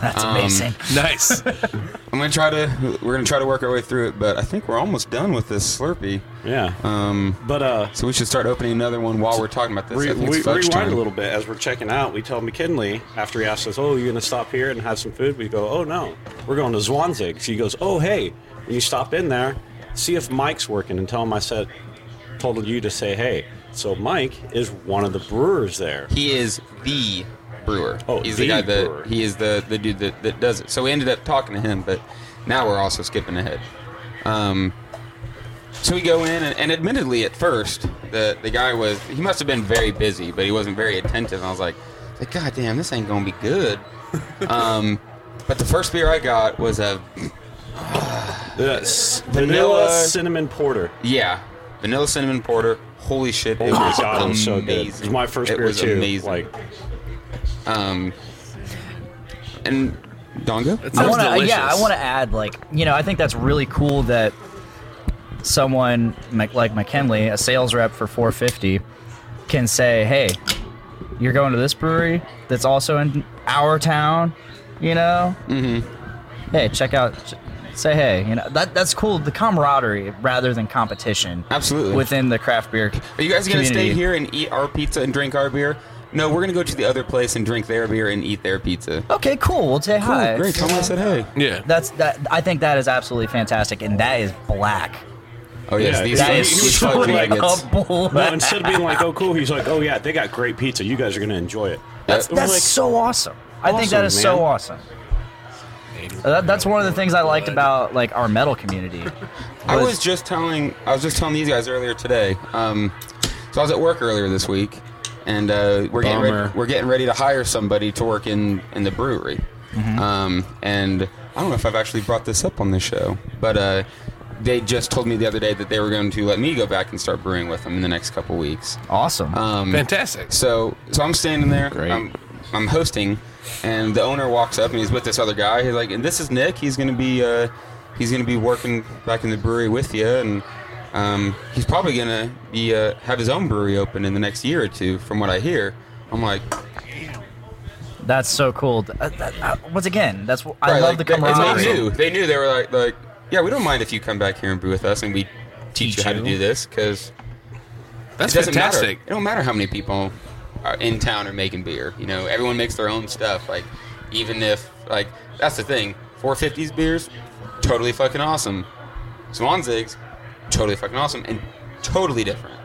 That's Um, amazing. Nice. I'm gonna try to. We're gonna try to work our way through it, but I think we're almost done with this Slurpee. Yeah. Um, but uh, so we should start opening another one while we're talking about this. Re- I think we, it's fudge rewind time. a little bit as we're checking out. We tell McKinley after he asks us, "Oh, you gonna stop here and have some food?" We go, "Oh no, we're going to Zwanzig." She goes, "Oh hey, when you stop in there, see if Mike's working and tell him I said, told you to say hey." So Mike is one of the brewers there. He is the brewer. Oh, he's the the, guy that brewer. he is the the dude that, that does it. So we ended up talking to him, but now we're also skipping ahead. Um, so we go in, and, and admittedly, at first, the the guy was he must have been very busy, but he wasn't very attentive. And I was like, like God damn, this ain't gonna be good. um, but the first beer I got was a Yes. Vanilla- Vanilla cinnamon porter. yeah vanilla cinnamon porter. Holy shit! Oh it was God, it was so good. amazing. It was my first It beer was too. Amazing. Like, um, and Dongo. I want to, yeah, I want to add, like, you know, I think that's really cool that someone like McKinley, a sales rep for 450, can say, "Hey, you're going to this brewery that's also in our town, you know? Mm-hmm. Hey, check out." Ch- Say hey, you know that that's cool. The camaraderie rather than competition, absolutely within the craft beer. Are you guys gonna stay here and eat our pizza and drink our beer? No, we're gonna go to the other place and drink their beer and eat their pizza. Okay, cool. We'll say Cool, hi. great. Tell 'em I said hey. Yeah. That's that. I think that is absolutely fantastic, and that is black. Oh yes, yeah, these that he, is he was straight like, up black. no, instead of being like, "Oh, cool," he's like, "Oh yeah, they got great pizza. You guys are gonna enjoy it." That's, that's like, so awesome. I think that is Awesome, is so awesome. Uh, That, that's one of the things I liked about like our metal community. I was just telling I was just telling these guys earlier today. Um, so I was at work earlier this week, and uh, we're getting Bummer. ready, we're getting ready to hire somebody to work in in the brewery. Mm-hmm. Um, and I don't know if I've actually brought this up on the show, but uh, they just told me the other day that they were going to let me go back and start brewing with them in the next couple weeks. Awesome. Um, Fantastic. So so I'm standing there. Great. I'm, I'm hosting, and the owner walks up and he's with this other guy. He's like, "And this is Nick. He's going to be uh, he's going to be working back in the brewery with you, and um, he's probably going to be uh, have his own brewery open in the next year or two, from what I hear. I'm like, That's so cool. Uh, that- uh, once again, that's what I right, love like, the they, camaraderie. they knew, they knew they were like, like, yeah, we don't mind if you come back here and brew with us, and we teach, Teach you how to do this because That's it fantastic. Matter. It don't matter how many people are in town are making beer. You know, everyone makes their own stuff. Like, even if like that's the thing, 450s beers, totally fucking awesome. Zwanzig's, totally fucking awesome and totally different.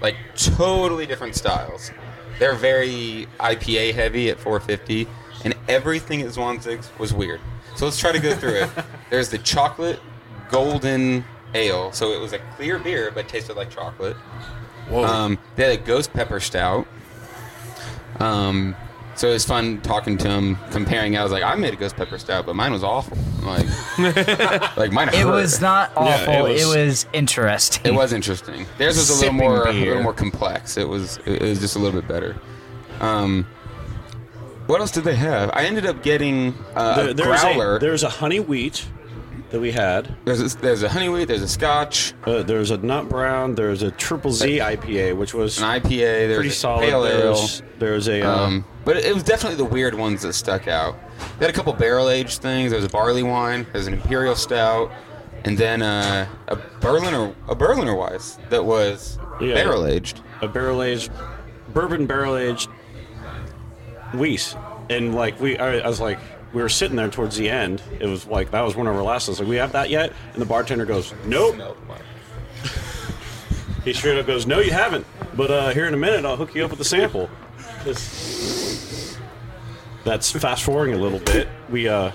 Like totally different styles. They're very IPA heavy at 450, and everything at Zwanzig's was weird. So let's try to go through it. There's the chocolate golden ale, so it was a clear beer but tasted like chocolate. Whoa. Um, they had a ghost pepper stout. Um, so it was fun talking to him, comparing. I was like, I made a ghost pepper stout, but mine was awful. Like, like mine. It was not Yeah, awful. it, was, interesting. It was interesting. Theirs was a little Sipping more, a little more complex. It was, it was just a little bit better. Um, what else did they have? I ended up getting uh, There- a there's, growler. a, there's a honey wheat that we had. There's a, there's a honey wheat. There's a Scotch. Uh, there's a nut brown. There's a triple Z IPA, which was an IPA. There's pretty a solid. pale ale. There's, there's a uh, Um, but it was definitely the weird ones that stuck out. They had a couple barrel aged things. There was a barley wine. There's an imperial stout, and then uh, a Berliner a Berliner Weiss that was yeah, barrel aged. a barrel aged bourbon barrel aged Weiss, and like we, I, I was like. We were sitting there towards the end. It was like that was one of our last. Was like, "We have that yet?" And the bartender goes, "Nope." he straight up goes, "No, you haven't." But uh, here in a minute, I'll hook you up with a sample. That's fast forwarding a little bit. We uh,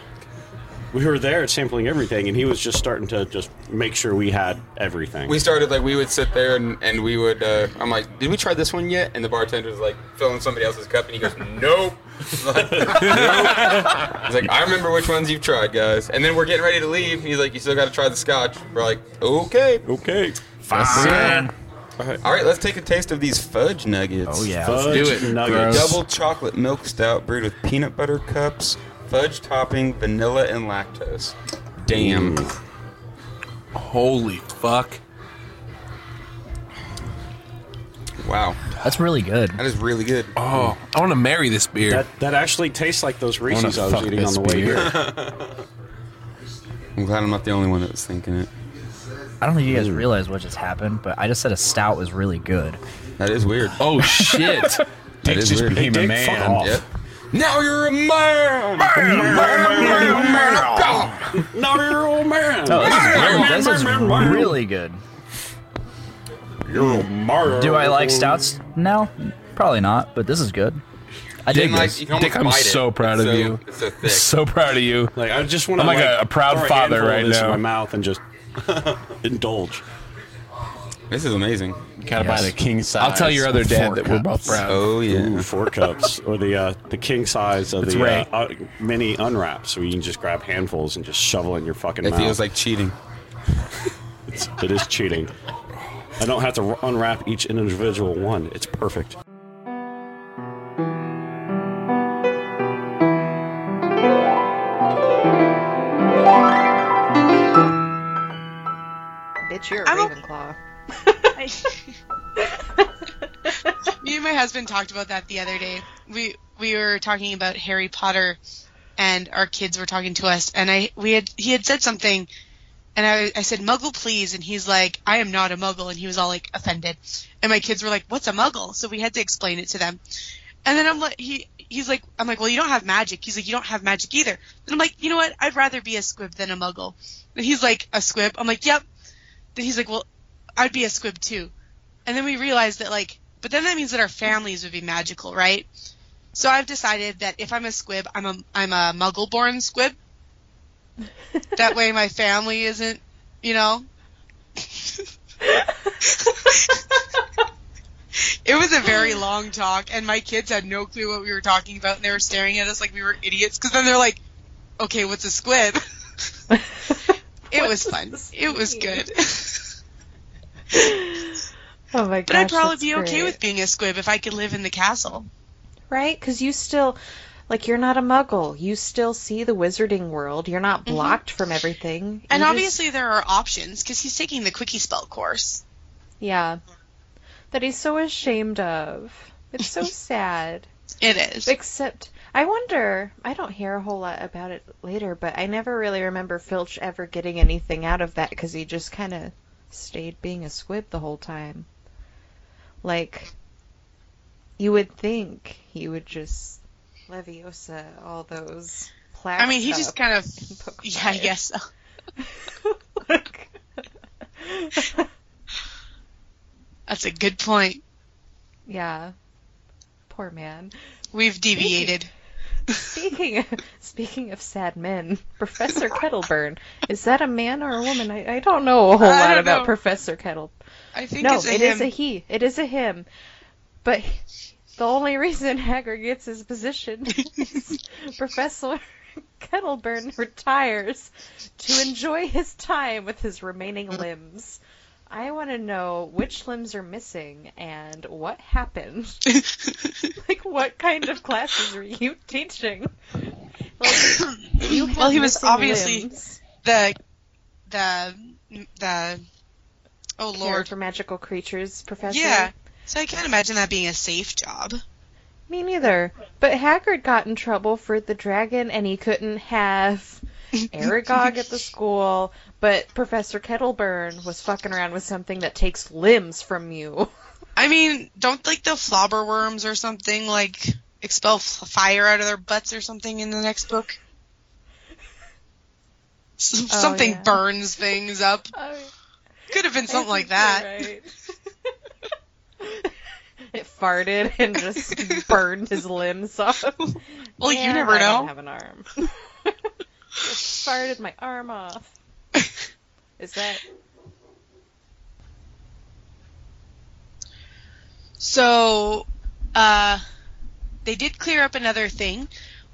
we were there sampling everything, and he was just starting to just make sure we had everything. We started like we would sit there and, and we would. Uh, I'm like, did we try this one yet? And the bartender was like filling somebody else's cup, and he goes, nope. Like, nope. He's like, I remember which ones you've tried, guys. And then we're getting ready to leave. He's like, you still got to try the scotch. We're like, okay, okay, fine. All right. All right, let's take a taste of these fudge nuggets. Oh, yeah. Fudge let's Do it. nuggets. Double chocolate milk stout brewed with peanut butter cups, fudge topping, vanilla, and lactose. Damn. Holy fuck. Wow. That's really good. That is really good. Oh, I want to marry this beer. That that actually tastes like those wanna Reese's I was eating on the way beer. here. I'm glad I'm not the only one that was thinking it. I don't think you guys realize what just happened, but I just said a stout was really good. That is weird. Oh shit. That Dick is just weird. became a Dick, man. fuck off. Yep. Now you're a man. Now you're an old man. Oh, this is, really, this is really good. You're a Mario. Do I like stouts now? Probably not, but this is good. I dig Dick, this. Dick, I'm so proud of so- you. it's so thick. So proud of you. Like I just want to I'm like a- a proud throw father handful of right this now. In my mouth and just indulge. This is amazing. Gotta Yes. buy the king size. I'll tell your other dad that we're both proud. Oh yeah. Ooh, four cups or the uh, the king size of That's the right. uh, uh, mini unwrap, so you can just grab handfuls and just shovel in your fucking It mouth. feels like cheating. it's, it is cheating. I don't have to unwrap each individual one. It's perfect. Bitch, you're a I'm a- Ravenclaw. Me and my husband talked about that the other day. We we were talking about Harry Potter, and our kids were talking to us, and I we had he had said something, and I I said Muggle please, and he's like I am not a Muggle, and he was all like offended, and my kids were like What's a Muggle? So we had to explain it to them, and then I'm like he he's like I'm like Well you don't have magic. He's like You don't have magic either. And I'm like You know what? I'd rather be a squib than a Muggle. And he's like A squib. I'm like Yep. Then he's like Well I'd be a squib too. And then we realized that like, but then that means that our families would be magical, right? So I've decided that if I'm a squib, I'm a I'm a muggle-born squib. That way my family isn't, you know. it was a very long talk, and my kids had no clue what we were talking about, and they were staring at us like we were idiots. Because then they're like, "Okay, what's a squib?" it was fun. It was good. Oh my gosh. But I'd probably that's be okay great. with being a squib if I could live in the castle. right? Because you still, Like you're not a muggle. You still see the wizarding world. You're not mm-hmm. blocked from everything. And You just- obviously there are options because he's taking the quickie spell course. yeah. That he's so ashamed of. It's so sad. It is. Except I wonder, I don't hear a whole lot about it later, but I never really remember Filch ever getting anything out of that because he just kind of stayed being a squib the whole time. Like, you would think he would just Leviosa all those. I mean, he just kind of. Yeah, I guess so. That's a good point. Yeah. Poor man. We've deviated. Speaking speaking of sad men, Professor Kettleburn is that a man or a woman? I, I don't know a whole I lot about know. Professor Kettle. I think no, it's a it is a he. It is a him. But the only reason Hagrid gets his position is Professor Kettleburn retires to enjoy his time with his remaining limbs. I want to know which limbs are missing and what happened. like, what kind of classes were you teaching? Like, you well, he was obviously limbs. the the the. Oh Care lord. for magical creatures, Professor. Yeah. So I can't imagine that being a safe job. Me neither. But Hagrid got in trouble for the dragon, and he couldn't have Aragog at the school. But Professor Kettleburn was fucking around with something that takes limbs from you. I mean, don't like the flobber worms or something like expel f- fire out of their butts or something in the next book? S- Oh, something yeah. burns things up. Oh, Could have been something like that. It farted and just burned his limbs off. Well, you And never I know. don't have an arm. just farted my arm off. Is that? So, uh, they did clear up another thing.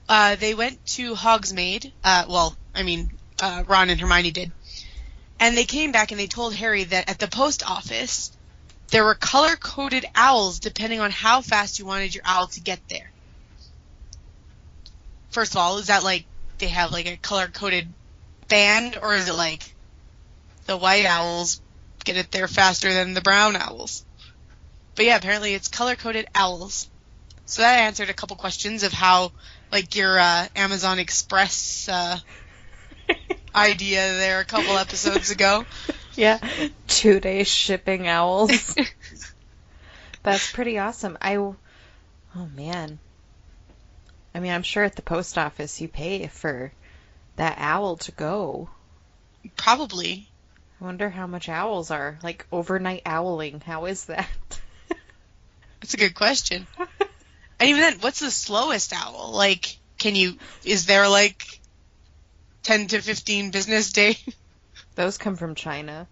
Uh, they went to Hogsmeade. Uh, well, I mean, uh, Ron and Hermione did. And they came back and they told Harry that at the post office, there were color coded owls depending on how fast you wanted your owl to get there. First of all, is that like they have like a color coded band, or is it like the white owls get it there faster than the brown owls? But yeah, apparently it's color coded owls. So that answered a couple questions of how, like your uh, Amazon Express uh, idea there a couple episodes ago. Yeah, two day shipping owls. That's pretty awesome. I, oh man. I mean, I'm sure at the post office you pay for that owl to go. Probably. I wonder how much owls are like overnight owling. How is that? That's a good question. and even then, what's the slowest owl? Like, can you? Is there like ten to fifteen business day? Those come from China.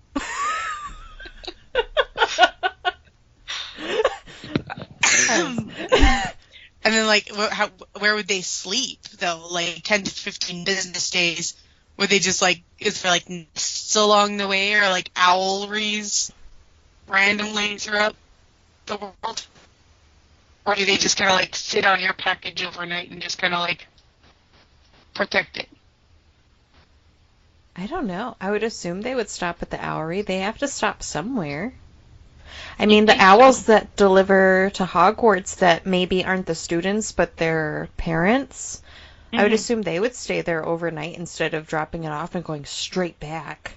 Um, and then, like, wh- how, where would they sleep though? Like ten to fifteen business days. Would they just like is there like nests along the way or like owlries randomly throughout the world? Or do they just kind of like sit on your package overnight and just kind of like protect it? I don't know. I would assume they would stop at the owlery. They have to stop somewhere. I mean, the owls that deliver to Hogwarts that maybe aren't the students but their parents, I would Mhm. assume they would stay there overnight instead of dropping it off and going straight back.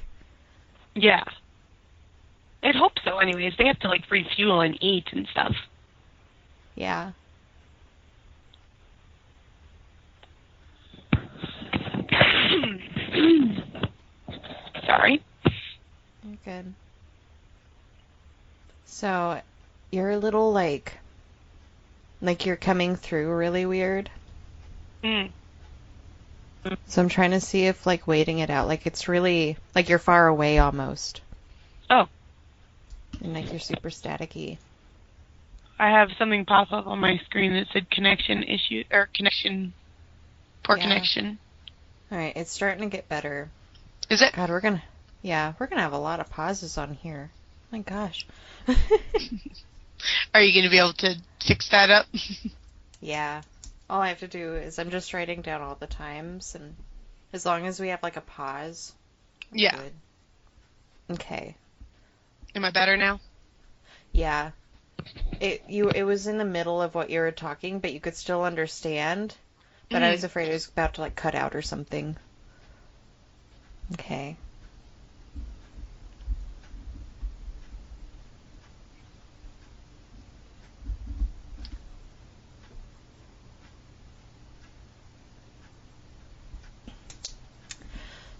Yeah. I'd hope so, anyways. They have to, like, refuel and eat and stuff. Yeah. Sorry. You're good. So, you're a little like, like you're coming through really weird. Mm. So I'm trying to see if like waiting it out, like it's really like you're far away almost. Oh. And like you're super staticky. I have something pop up on my screen that said connection issue or connection poor Yeah. connection. All right, it's starting to get better. Is it? God, we're gonna, yeah, we're gonna have a lot of pauses on here. My gosh. Are you to be able to fix that up? Yeah. All I have to do is I'm just writing down all the times, and as long as we have like a pause. Yeah. good. Okay. Am I better now? Yeah. It you it was in the middle of what you were talking, but you could still understand. But I Mhm. was afraid it was about to like cut out or something. Okay.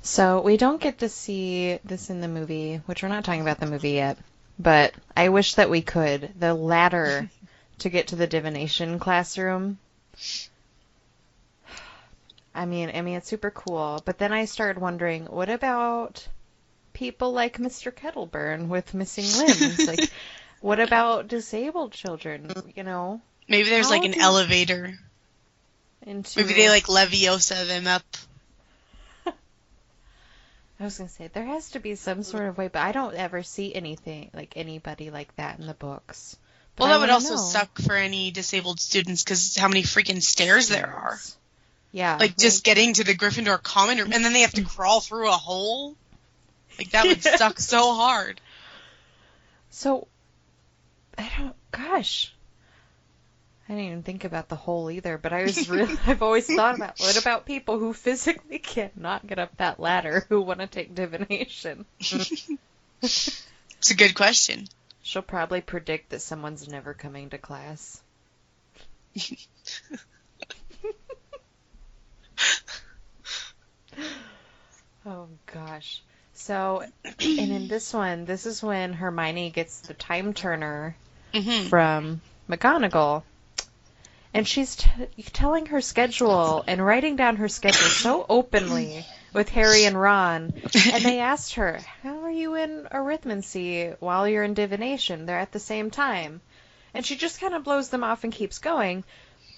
So we don't get to see this in the movie, which we're not talking about the movie yet, but I wish that we could. The ladder to get to the divination classroom. I mean, I mean it's super cool, but then I started wondering, what about people like Mr. Kettleburn with missing limbs? like what about disabled children, you know? Maybe there's How like an elevator. Into Maybe they like Leviosa them up. I was gonna say there has to be some sort of way, but I don't ever see anything like anybody like that in the books. But Well, that would also know. suck for any disabled students because how many freaking stairs there are. Yeah, Like just getting to the Gryffindor common room, and then they have to crawl through a hole. Like that would suck so hard. So, I don't. Gosh, I didn't even think about the hole either. But I was really. I've always thought about what about people who physically cannot get up that ladder who want to take divination. It's a good question. She'll probably predict that someone's never coming to class. Oh gosh. So, and in this one, this is when Hermione gets the time turner Mhm. from McGonagall. And she's t- telling her schedule and writing down her schedule so openly with Harry and Ron. And they asked her, How are you in arithmancy while you're in divination? They're at the same time. And she just kind of blows them off and keeps going.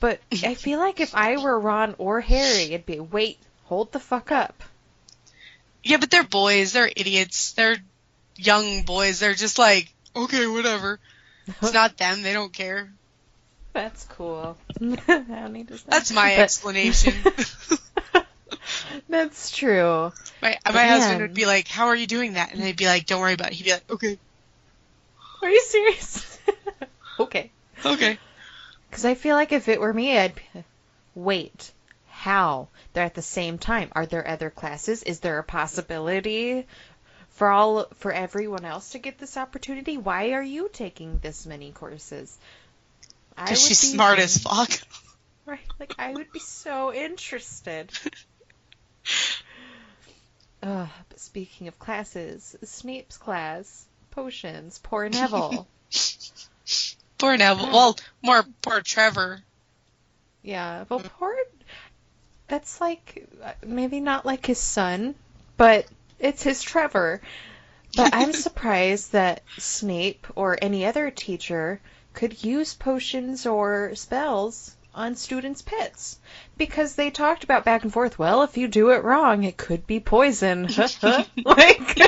But I feel like if I were Ron or Harry, it'd be, Wait, hold the fuck up. Yeah, but they're boys. They're idiots. They're young boys. They're just like, okay, whatever. It's not them. They don't care. That's cool. I don't need to say. That's my But- explanation. That's true. My my Man. husband would be like, "How are you doing that?" And I'd be like, "Don't worry about it." He'd be like, "Okay, Are you serious? okay. okay." Because I feel like if it were me, I'd be, wait. How? They're at the same time. Are there other classes? Is there a possibility for all for everyone else to get this opportunity? Why are you taking this many courses? Because she's be- smart as fuck. Right. Like I would be so interested. Ugh, but speaking of classes, Snape's class, potions, poor Neville. Poor Neville. Well, more poor Trevor. Yeah, well, poor. That's like uh, maybe not like his son, but it's his Trevor. But I'm surprised that Snape or any other teacher could use potions or spells on students' pets because they talked about back and forth. Well, if you do it wrong, it could be poison. like,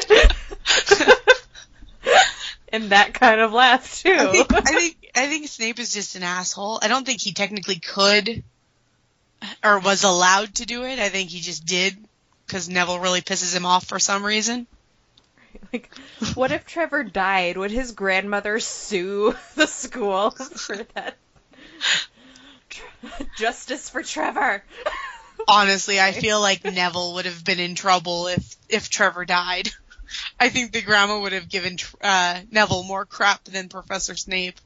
and that kind of laugh too. I think, I think I think Snape is just an asshole. I don't think he technically could or was allowed to do it. I think he just did because Neville really pisses him off for some reason. Like, what if Trevor died? Would his grandmother sue the school for that? Justice for Trevor. Honestly, I feel like Neville would have been in trouble if if Trevor died. I think the grandma would have given uh, Neville more crap than Professor Snape.